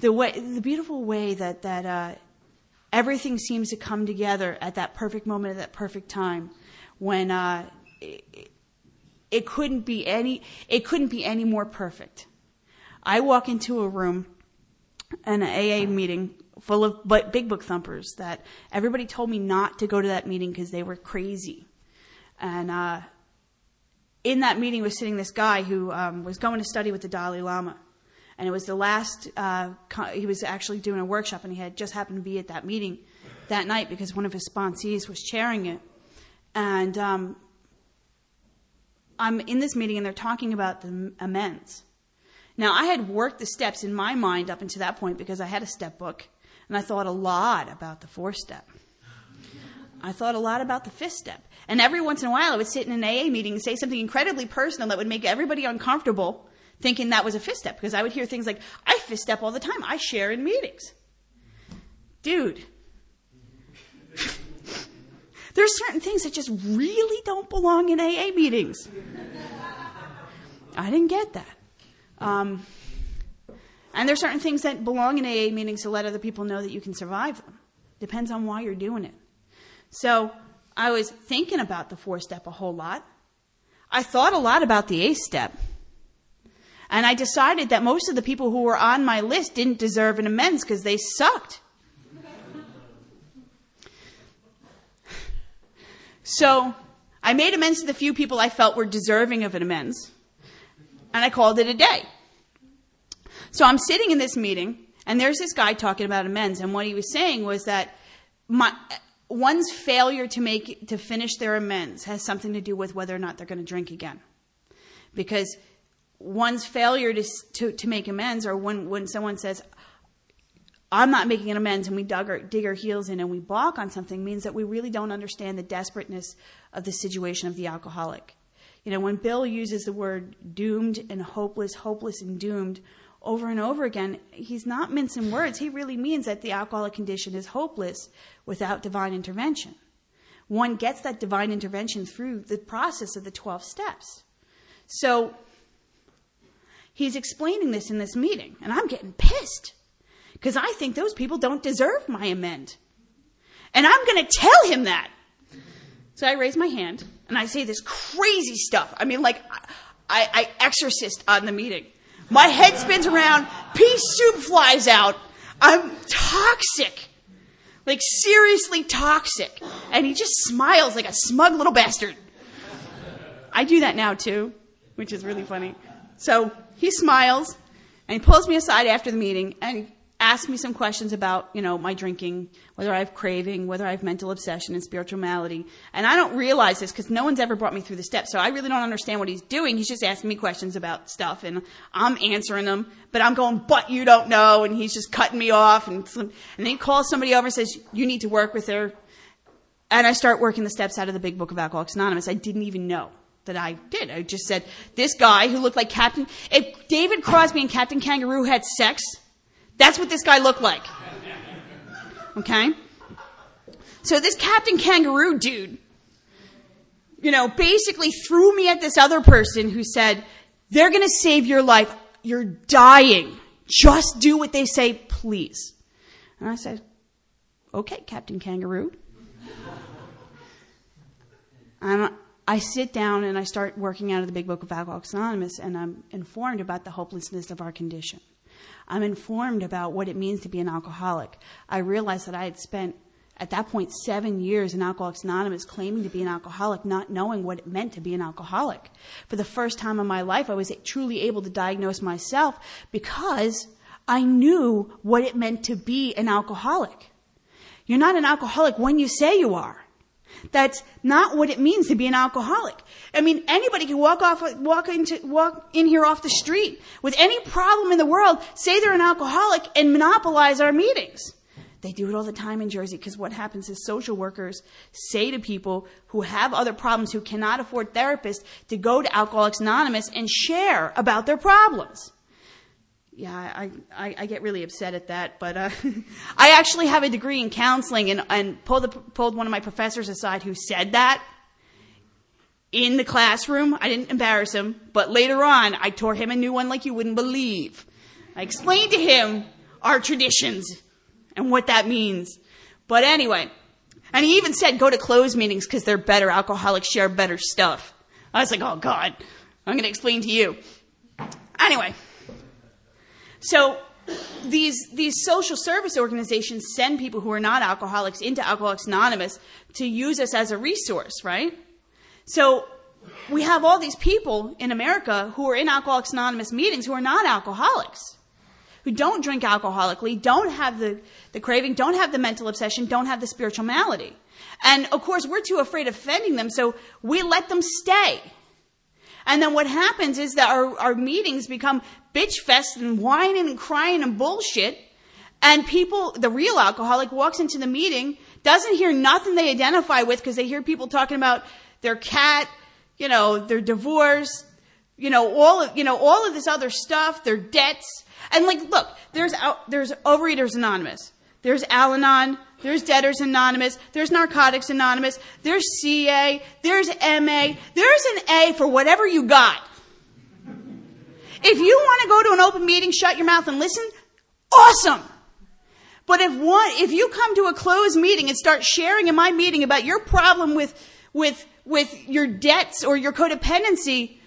[SPEAKER 1] the way, the beautiful way that that uh, everything seems to come together at that perfect moment, at that perfect time, when uh, it, it couldn't be any, it couldn't be any more perfect. I walk into a room an AA meeting full of but big book thumpers that everybody told me not to go to that meeting because they were crazy. And uh, in that meeting was sitting this guy who um, was going to study with the Dalai Lama. And it was the last, uh, he was actually doing a workshop and he had just happened to be at that meeting that night because one of his sponsees was chairing it. And um, I'm in this meeting and they're talking about the amends. Now, I had worked the steps in my mind up until that point because I had a step book, and I thought a lot about the four step. I thought a lot about the fifth step. And every once in a while, I would sit in an AA meeting and say something incredibly personal that would make everybody uncomfortable thinking that was a fifth step because I would hear things like, I fifth step all the time. I share in meetings. Dude. There's certain things that just really don't belong in AA meetings. I didn't get that. Um, and there's certain things that belong in AA meetings to let other people know that you can survive them. Depends on why you're doing it. So I was thinking about the four step a whole lot. I thought a lot about the eighth step. And I decided that most of the people who were on my list didn't deserve an amends because they sucked. So I made amends to the few people I felt were deserving of an amends and I called it a day. So I'm sitting in this meeting, and there's this guy talking about amends, and what he was saying was that my, one's failure to make to finish their amends has something to do with whether or not they're going to drink again, because one's failure to, to to make amends, or when when someone says, I'm not making an amends and we dug our, dig our heels in and we balk on something means that we really don't understand the desperateness of the situation of the alcoholic. You know, when Bill uses the word doomed and hopeless, hopeless and doomed over and over again, he's not mincing words. He really means that the alcoholic condition is hopeless without divine intervention. One gets that divine intervention through the process of the 12 steps. So, he's explaining this in this meeting, and I'm getting pissed because I think those people don't deserve my amend. And I'm going to tell him that. So I raise my hand and I say this crazy stuff. I mean, like, I, I exorcist on the meeting. My head spins around, pea soup flies out. I'm toxic. Like, seriously toxic. And he just smiles like a smug little bastard. I do that now too, which is really funny. So he smiles and he pulls me aside after the meeting and he ask me some questions about, you know, my drinking, whether I have craving, whether I have mental obsession and spiritual malady. And I don't realize this because no one's ever brought me through the steps. So I really don't understand what he's doing. He's just asking me questions about stuff and I'm answering them, but I'm going, but you don't know. And he's just cutting me off. And, and then he calls somebody over and says, you need to work with her. And I start working the steps out of the big book of Alcoholics Anonymous. I didn't even know that I did. I just said, this guy who looked like Captain, if David Crosby and Captain Kangaroo had sex, that's what this guy looked like. Okay? So this Captain Kangaroo dude, you know, basically threw me at this other person who said, they're gonna save your life. You're dying. Just do what they say, please. And I said, okay, Captain Kangaroo. I'm, I sit down and I start working out of the Big Book of Alcoholics Anonymous and I'm informed about the hopelessness of our condition. I'm informed about what it means to be an alcoholic. I realized that I had spent at that point seven years in Alcoholics Anonymous claiming to be an alcoholic, not knowing what it meant to be an alcoholic. For the first time in my life, I was truly able to diagnose myself because I knew what it meant to be an alcoholic. You're not an alcoholic when you say you are. That's not what it means to be an alcoholic. I mean, anybody can walk off, walk into, walk in here off the street with any problem in the world, say they're an alcoholic and monopolize our meetings. They do it all the time in Jersey because what happens is social workers say to people who have other problems who cannot afford therapists to go to Alcoholics Anonymous and share about their problems yeah, I, I, I, get really upset at that. But uh, I actually have a degree in counseling and, and pulled, the, pulled one of my professors aside who said that in the classroom. I didn't embarrass him, but later on, I tore him a new one like you wouldn't believe. I explained to him our traditions and what that means. But anyway, and he even said go to closed meetings because they're better. Alcoholics share better stuff. I was like, oh God, I'm going to explain to you. Anyway. So these, these social service organizations send people who are not alcoholics into Alcoholics Anonymous to use us as a resource, right? So we have all these people in America who are in Alcoholics Anonymous meetings who are not alcoholics, who don't drink alcoholically, don't have the, the craving, don't have the mental obsession, don't have the spiritual malady. And of course, we're too afraid of offending them, so we let them stay. And then what happens is that our, our meetings become bitch fest and whining and crying and bullshit. And people, the real alcoholic walks into the meeting, doesn't hear nothing they identify with because they hear people talking about their cat, you know, their divorce, you know, all of, you know, all of this other stuff, their debts. And like, look, there's, there's Overeaters Anonymous. There's Al-Anon. There's Debtors Anonymous. There's Narcotics Anonymous. There's CA. There's MA. There's an A for whatever you got. If you want to go to an open meeting, shut your mouth and listen, awesome. But if one, if you come to a closed meeting and start sharing in my meeting about your problem with, with, with your debts or your codependency,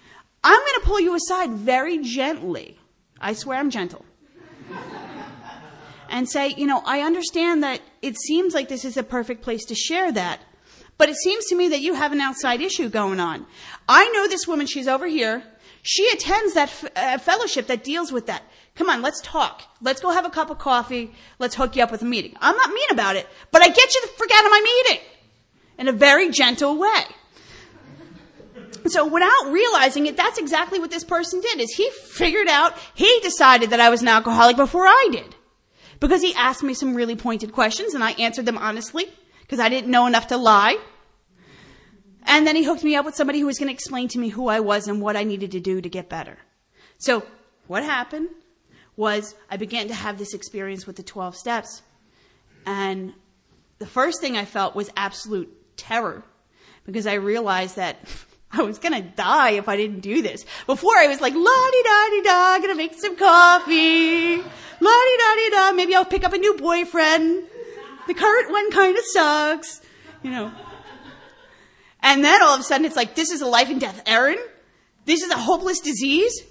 [SPEAKER 1] I'm going to pull you aside very gently. I swear I'm gentle. And say, you know, I understand that it seems like this is a perfect place to share that. But it seems to me that you have an outside issue going on. I know this woman, she's over here. She attends that f- uh, fellowship that deals with that. Come on, let's talk. Let's go have a cup of coffee. Let's hook you up with a meeting. I'm not mean about it, but I get you the frick out of my meeting in a very gentle way. So without realizing it, that's exactly what this person did is he figured out, he decided that I was an alcoholic before I did. Because he asked me some really pointed questions and I answered them honestly because I didn't know enough to lie. And then he hooked me up with somebody who was going to explain to me who I was and what I needed to do to get better. So what happened was I began to have this experience with the 12 steps. And the first thing I felt was absolute terror because I realized that I was gonna die if I didn't do this. Before I was like, la di da di da, gonna make some coffee. La di da di da, maybe I'll pick up a new boyfriend. The current one kinda sucks. You know. And then all of a sudden it's like, this is a life and death errand. This is a hopeless disease.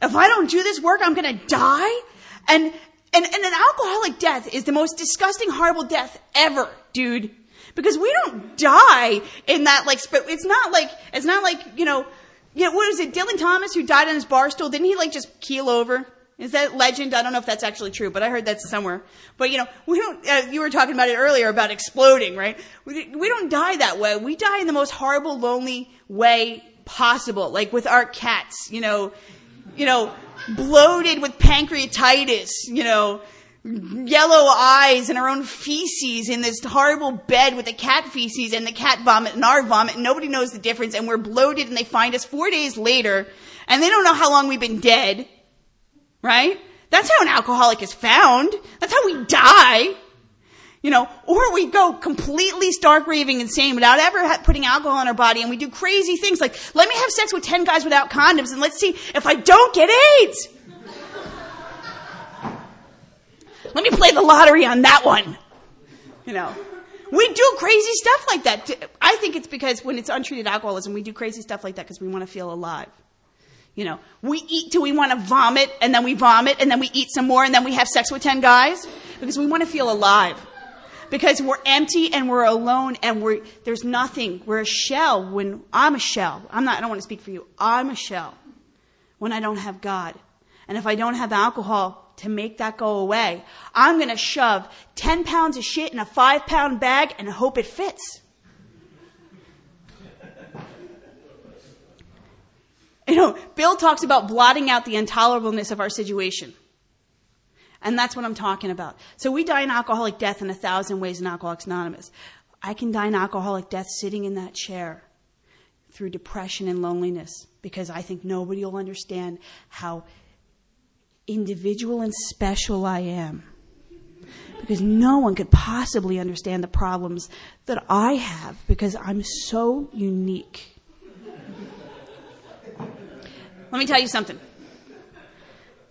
[SPEAKER 1] If I don't do this work, I'm gonna die. And, and, and an alcoholic death is the most disgusting, horrible death ever, dude. Because we don't die in that like, it's not like, it's not like, you know, you know, what is it, Dylan Thomas who died on his bar stool? Didn't he like just keel over? Is that legend? I don't know if that's actually true, but I heard that somewhere. But you know, we don't, uh, you were talking about it earlier about exploding, right? We, we don't die that way. We die in the most horrible, lonely way possible. Like with our cats, you know, you know, bloated with pancreatitis, you know, yellow eyes and our own feces in this horrible bed with the cat feces and the cat vomit and our vomit nobody knows the difference and we're bloated and they find us four days later and they don't know how long we've been dead Right? That's how an alcoholic is found. That's how we die. You know, or we go completely stark raving insane without ever putting alcohol in our body and we do crazy things like, let me have sex with 10 guys without condoms and let's see if I don't get AIDS. Let me play the lottery on that one. You know, we do crazy stuff like that. I think it's because when it's untreated alcoholism, we do crazy stuff like that because we want to feel alive. You know, we eat till we want to vomit and then we vomit and then we eat some more and then we have sex with 10 guys because we want to feel alive. Because we're empty and we're alone and we're, there's nothing. We're a shell when I'm a shell. I'm not, I don't want to speak for you. I'm a shell when I don't have God. And if I don't have alcohol to make that go away, I'm going to shove 10 pounds of shit in a five pound bag and hope it fits. You know, Bill talks about blotting out the intolerableness of our situation. And that's what I'm talking about. So we die an alcoholic death in a thousand ways in Alcoholics Anonymous. I can die an alcoholic death sitting in that chair through depression and loneliness because I think nobody will understand how individual and special I am. Because no one could possibly understand the problems that I have because I'm so unique. Let me tell you something.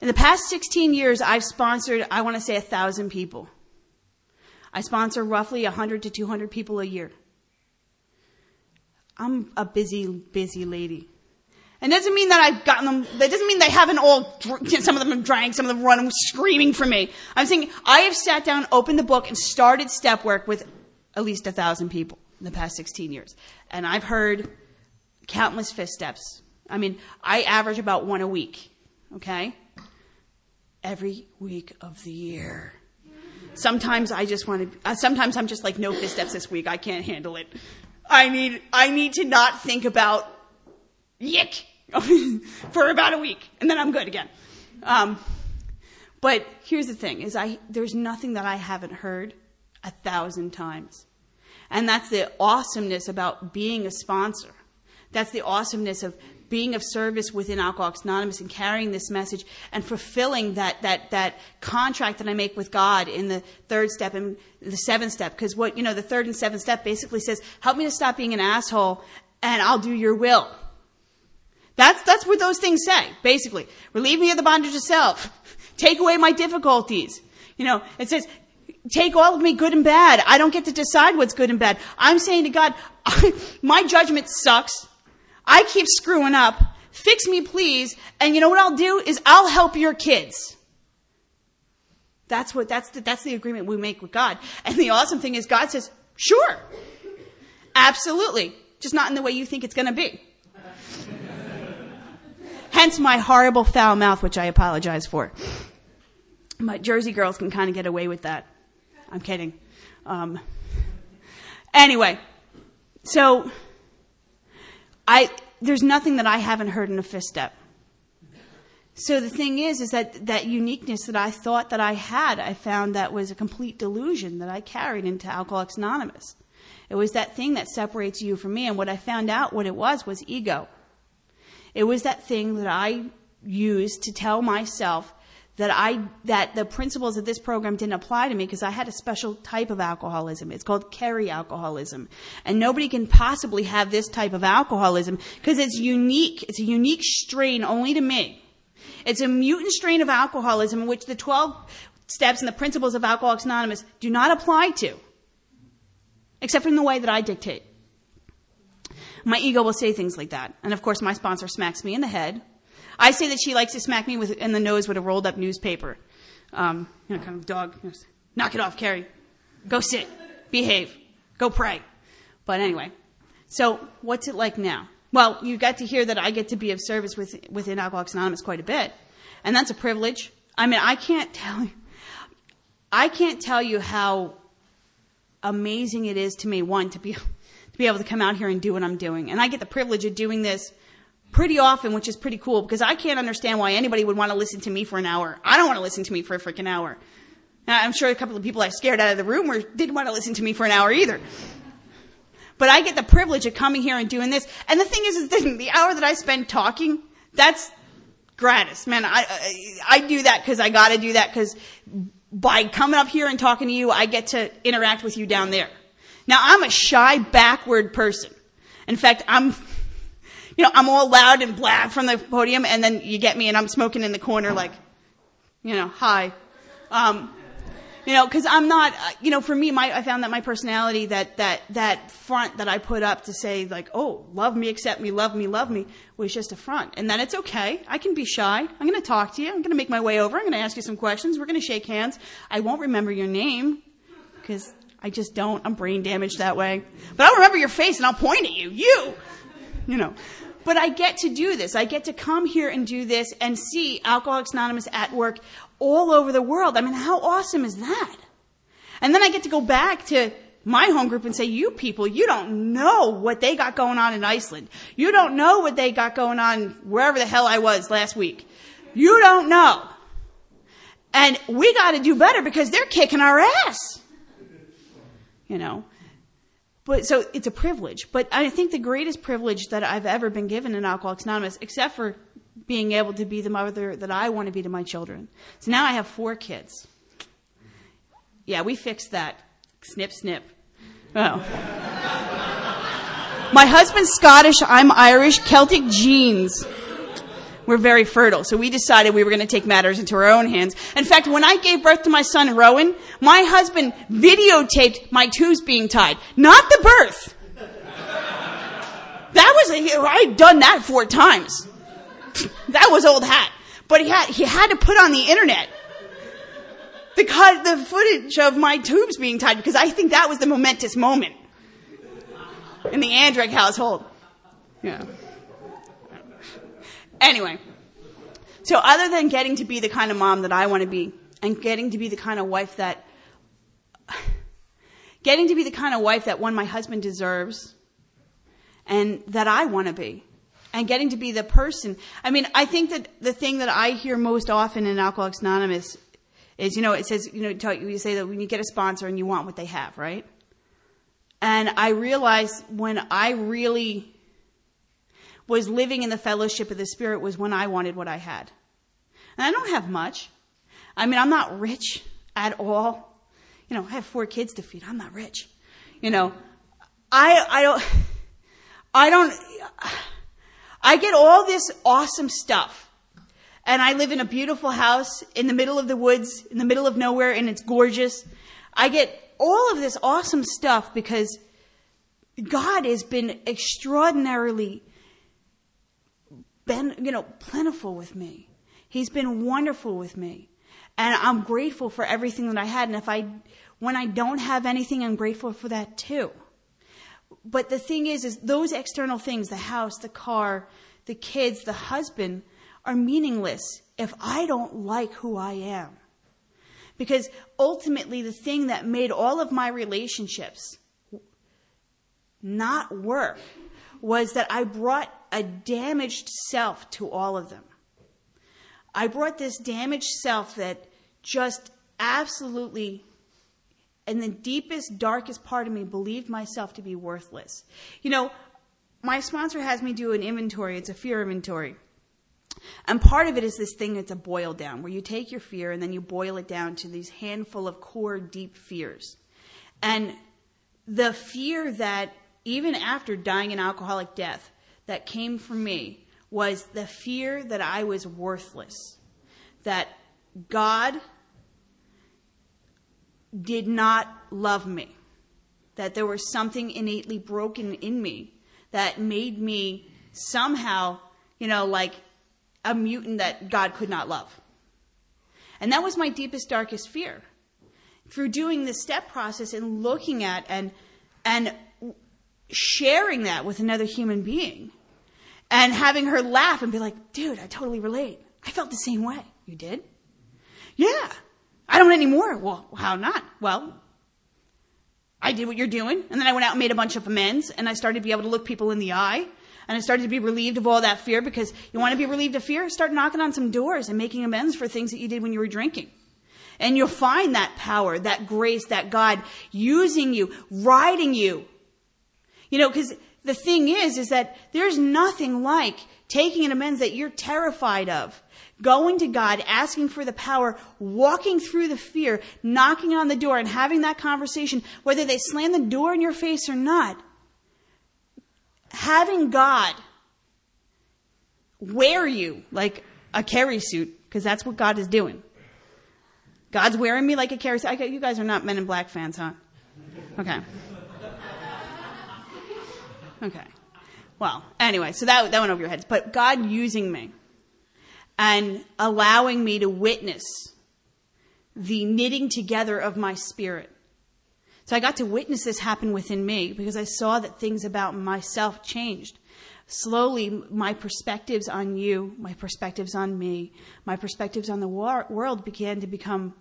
[SPEAKER 1] In the past 16 years, I've sponsored, I want to say, a thousand people. I sponsor roughly 100 to 200 people a year. I'm a busy, busy lady. And doesn't mean that I've gotten them, that doesn't mean they haven't all, some of them have drank, some of them run screaming for me. I'm saying I have sat down, opened the book, and started step work with at least a thousand people in the past 16 years. And I've heard countless fifth steps, I mean, I average about one a week, okay? Every week of the year. Sometimes I just want to, uh, sometimes I'm just like, no fifth steps this week. I can't handle it. I need, I need to not think about yick for about a week and then I'm good again. Um, but here's the thing is I, there's nothing that I haven't heard a thousand times. And that's the awesomeness about being a sponsor. That's the awesomeness of being of service within Alcoholics Anonymous and carrying this message and fulfilling that, that, that contract that I make with God in the third step and the seventh step. Because what, you know, the third and seventh step basically says, help me to stop being an asshole and I'll do your will. That's, that's what those things say, basically. Relieve me of the bondage of self. Take away my difficulties. You know, it says, take all of me good and bad. I don't get to decide what's good and bad. I'm saying to God, my judgment sucks. I keep screwing up. Fix me, please. And you know what I'll do is I'll help your kids. That's what, that's the, that's the agreement we make with God. And the awesome thing is God says, sure. Absolutely. Just not in the way you think it's gonna be. Hence my horrible foul mouth, which I apologize for. But Jersey girls can kind of get away with that. I'm kidding. Um, anyway, so I, there's nothing that I haven't heard in a fifth step. So the thing is, is that that uniqueness that I thought that I had, I found that was a complete delusion that I carried into Alcoholics Anonymous. It was that thing that separates you from me. And what I found out what it was was ego. It was that thing that I used to tell myself that I that the principles of this program didn't apply to me because I had a special type of alcoholism. It's called Carrie alcoholism. And nobody can possibly have this type of alcoholism because it's unique. It's a unique strain only to me. It's a mutant strain of alcoholism in which the 12 steps and the principles of Alcoholics Anonymous do not apply to. Except in the way that I dictate. My ego will say things like that. And of course my sponsor smacks me in the head I say that she likes to smack me with, in the nose with a rolled up newspaper. Um, you know, kind of dog. Knock it off, Carrie. Go sit. Behave. Go pray. But anyway, so what's it like now? Well, you got to hear that I get to be of service with, within Alcoholics Anonymous quite a bit. And that's a privilege. I mean, I can't tell you, I can't tell you how amazing it is to me, one, to be, be able to come out here and do what I'm doing. And I get the privilege of doing this pretty often, which is pretty cool because I can't understand why anybody would want to listen to me for an hour. I don't want to listen to me for a freaking hour. Now, I'm sure a couple of people I scared out of the room were, didn't want to listen to me for an hour either. But I get the privilege of coming here and doing this. And the thing is, is the, the hour that I spend talking, that's gratis, man. I, I, I do that because I gotta do that because by coming up here and talking to you, I get to interact with you down there. Now, I'm a shy, backward person. In fact, I'm you know, I'm all loud and blab from the podium, and then you get me, and I'm smoking in the corner, like, you know, hi. Um, you know, because I'm not, uh, you know, for me, my, I found that my personality, that that that front that I put up to say like, oh, love me, accept me, love me, love me, was just a front, and that it's okay. I can be shy. I'm going to talk to you. I'm going to make my way over. I'm going to ask you some questions. We're going to shake hands. I won't remember your name because I just don't. I'm brain damaged that way. But I'll remember your face and I'll point at you. You, you know. But I get to do this. I get to come here and do this and see Alcoholics Anonymous at work all over the world. I mean, how awesome is that? And then I get to go back to my home group and say, you people, you don't know what they got going on in Iceland. You don't know what they got going on wherever the hell I was last week. You don't know. And we gotta do better because they're kicking our ass. You know, but so it's a privilege. But I think the greatest privilege that I've ever been given in Alcoholics Anonymous, except for being able to be the mother that I want to be to my children. So now I have four kids. Yeah, we fixed that. Snip, snip. Oh. my husband's Scottish, I'm Irish, Celtic genes we're very fertile. So we decided we were going to take matters into our own hands. In fact, when I gave birth to my son Rowan, my husband videotaped my tubes being tied, not the birth. That was a, I had done that four times. That was old hat. But he had, he had to put on the internet the, the footage of my tubes being tied because I think that was the momentous moment in the Andrek household. Yeah. Anyway, so other than getting to be the kind of mom that I want to be and getting to be the kind of wife that, getting to be the kind of wife that one my husband deserves and that I want to be and getting to be the person. I mean, I think that the thing that I hear most often in Alcoholics Anonymous is, you know, it says, you know, tell, you say that when you get a sponsor and you want what they have, right? And I realize when I really was living in the fellowship of the Spirit was when I wanted what I had. And I don't have much. I mean, I'm not rich at all. You know, I have four kids to feed. I'm not rich. You know, I, I don't, I don't, I get all this awesome stuff. And I live in a beautiful house in the middle of the woods, in the middle of nowhere, and it's gorgeous. I get all of this awesome stuff because God has been extraordinarily been, you know, plentiful with me. He's been wonderful with me. And I'm grateful for everything that I had. And if I, when I don't have anything, I'm grateful for that too. But the thing is, is those external things, the house, the car, the kids, the husband, are meaningless if I don't like who I am. Because ultimately, the thing that made all of my relationships not work was that I brought a damaged self to all of them. I brought this damaged self that just absolutely, in the deepest, darkest part of me, believed myself to be worthless. You know, my sponsor has me do an inventory. It's a fear inventory. And part of it is this thing that's a boil down, where you take your fear and then you boil it down to these handful of core deep fears. And the fear that, even after dying an alcoholic death, that came from me was the fear that I was worthless, that God did not love me, that there was something innately broken in me that made me somehow, you know, like a mutant that God could not love. And that was my deepest, darkest fear. Through doing this step process and looking at and, and sharing that with another human being and having her laugh and be like, dude, I totally relate. I felt the same way. You did? Yeah. I don't anymore. Well, how not? Well, I did what you're doing, and then I went out and made a bunch of amends, and I started to be able to look people in the eye, and I started to be relieved of all that fear because you want to be relieved of fear? Start knocking on some doors and making amends for things that you did when you were drinking. And you'll find that power, that grace, that God using you, riding you. You know, because the thing is, is that there's nothing like taking an amends that you're terrified of going to God, asking for the power, walking through the fear, knocking on the door and having that conversation, whether they slam the door in your face or not. Having God wear you like a Carrie suit, because that's what God is doing. God's wearing me like a Carrie suit. You guys are not Men in Black fans, huh? Okay. Okay. Well, anyway, so that, that went over your heads. But God using me and allowing me to witness the knitting together of my spirit. So I got to witness this happen within me because I saw that things about myself changed. Slowly, my perspectives on you, my perspectives on me, my perspectives on the war- world began to become,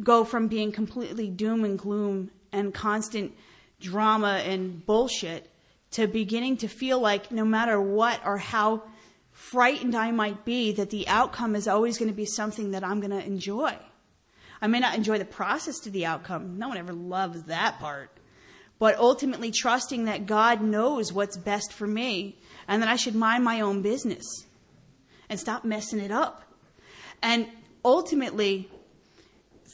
[SPEAKER 1] go from being completely doom and gloom and constant drama and bullshit to beginning to feel like no matter what or how frightened I might be that the outcome is always going to be something that I'm going to enjoy. I may not enjoy the process to the outcome. No one ever loves that part. But ultimately trusting that God knows what's best for me and that I should mind my own business and stop messing it up. And ultimately,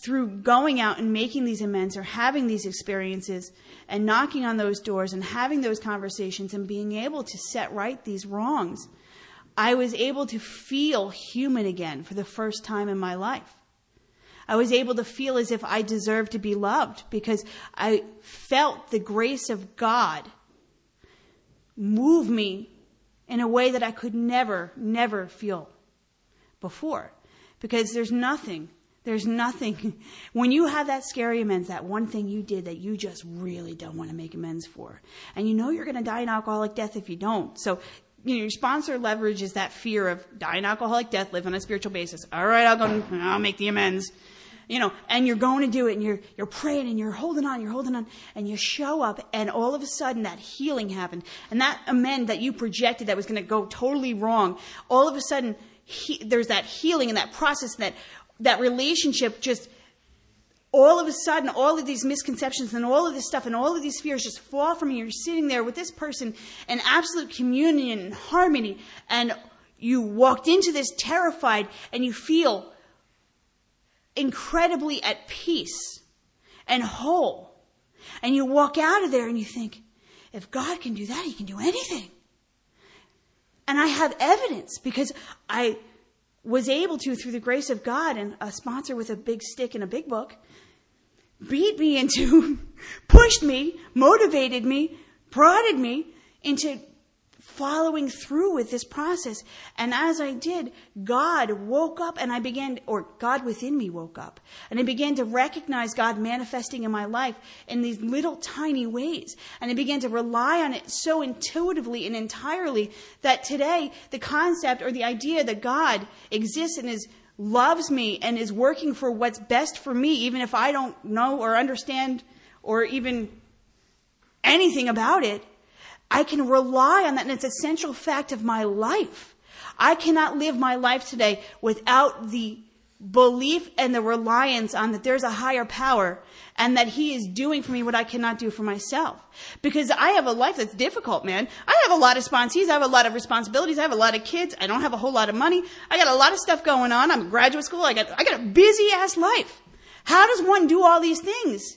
[SPEAKER 1] through going out and making these amends or having these experiences and knocking on those doors and having those conversations and being able to set right these wrongs, I was able to feel human again for the first time in my life. I was able to feel as if I deserved to be loved because I felt the grace of God move me in a way that I could never, never feel before. Because there's nothing, there's nothing. When you have that scary amends, that one thing you did that you just really don't want to make amends for, and you know you're going to die an alcoholic death if you don't. So you know, your sponsor leverages that fear of dying alcoholic death, live on a spiritual basis. All right, I'll go, I'll make the amends. You know, and you're going to do it and you're, you're praying and you're holding on, you're holding on, and you show up and all of a sudden that healing happened. And that amend that you projected that was going to go totally wrong, all of a sudden he, there's that healing and that process that, that relationship just all of a sudden, all of these misconceptions and all of this stuff and all of these fears just fall from you. You're sitting there with this person in absolute communion and harmony, and you walked into this terrified and you feel incredibly at peace and whole. And you walk out of there and you think, if God can do that, He can do anything. And I have evidence because I was able to, through the grace of God and a sponsor with a big stick and a big book, beat me into, pushed me, motivated me, prodded me into following through with this process. And as I did, God woke up and I began, or God within me woke up. And I began to recognize God manifesting in my life in these little tiny ways. And I began to rely on it so intuitively and entirely that today the concept or the idea that God exists and is loves me and is working for what's best for me, even if I don't know or understand or even anything about it, I can rely on that and it's an essential fact of my life. I cannot live my life today without the belief and the reliance on that there's a higher power and that he is doing for me what I cannot do for myself. Because I have a life that's difficult, man. I have a lot of sponsees. I have a lot of responsibilities. I have a lot of kids. I don't have a whole lot of money. I got a lot of stuff going on. I'm in graduate school. I got, I got a busy ass life. How does one do all these things?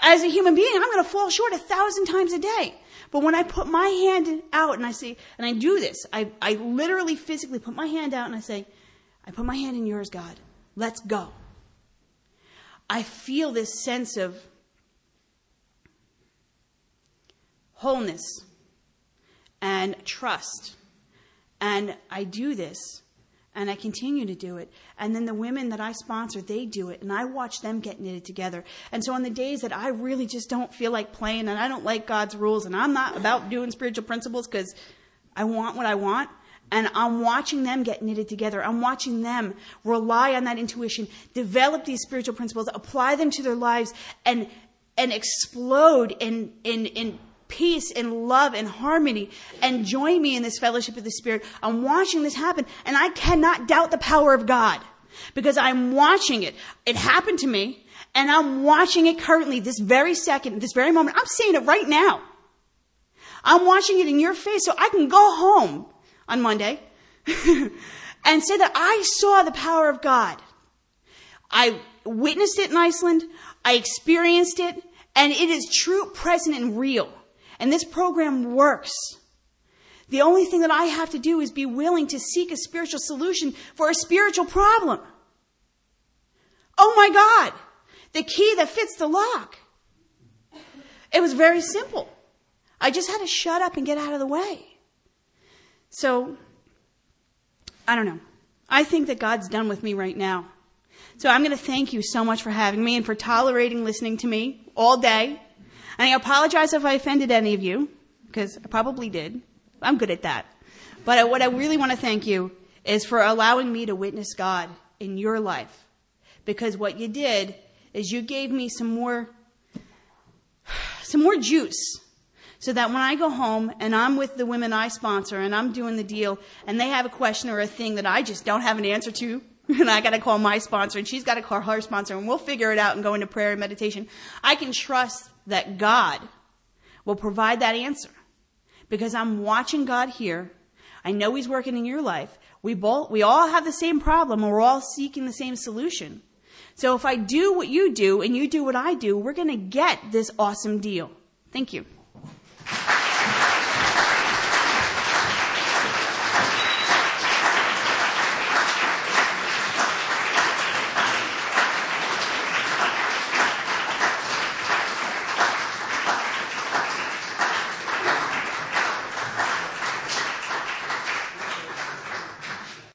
[SPEAKER 1] As a human being, I'm going to fall short a thousand times a day. But when I put my hand out and I say, and I do this, I, I literally physically put my hand out and I say, I put my hand in yours, God. Let's go. I feel this sense of wholeness and trust. And I do this and I continue to do it. And then the women that I sponsor, they do it, and I watch them get knitted together. And so on the days that I really just don't feel like playing and I don't like God's rules and I'm not about doing spiritual principles because I want what I want, and I'm watching them get knitted together. I'm watching them rely on that intuition, develop these spiritual principles, apply them to their lives, and and explode in in in peace and love and harmony and join me in this fellowship of the Spirit. I'm watching this happen, and I cannot doubt the power of God because I'm watching it. It happened to me, and I'm watching it currently, this very second, this very moment. I'm seeing it right now. I'm watching it in your face so I can go home on Monday and say that I saw the power of God. I witnessed it in Iceland. I experienced it and it is true, present, and real. And this program works. The only thing that I have to do is be willing to seek a spiritual solution for a spiritual problem. Oh my God! The key that fits the lock. It was very simple. I just had to shut up and get out of the way. So, I don't know. I think that God's done with me right now. So I'm going to thank you so much for having me and for tolerating listening to me all day. And I apologize if I offended any of you, because I probably did. I'm good at that. But what I really want to thank you is for allowing me to witness God in your life. Because what you did is you gave me some more, some more juice so that when I go home and I'm with the women I sponsor and I'm doing the deal and they have a question or a thing that I just don't have an answer to, and I got to call my sponsor and she's got to call her sponsor and we'll figure it out and go into prayer and meditation. I can trust that God will provide that answer because I'm watching God here. I know He's working in your life. We both, we all have the same problem and we're all seeking the same solution. So if I do what you do and you do what I do, we're going to get this awesome deal. Thank you.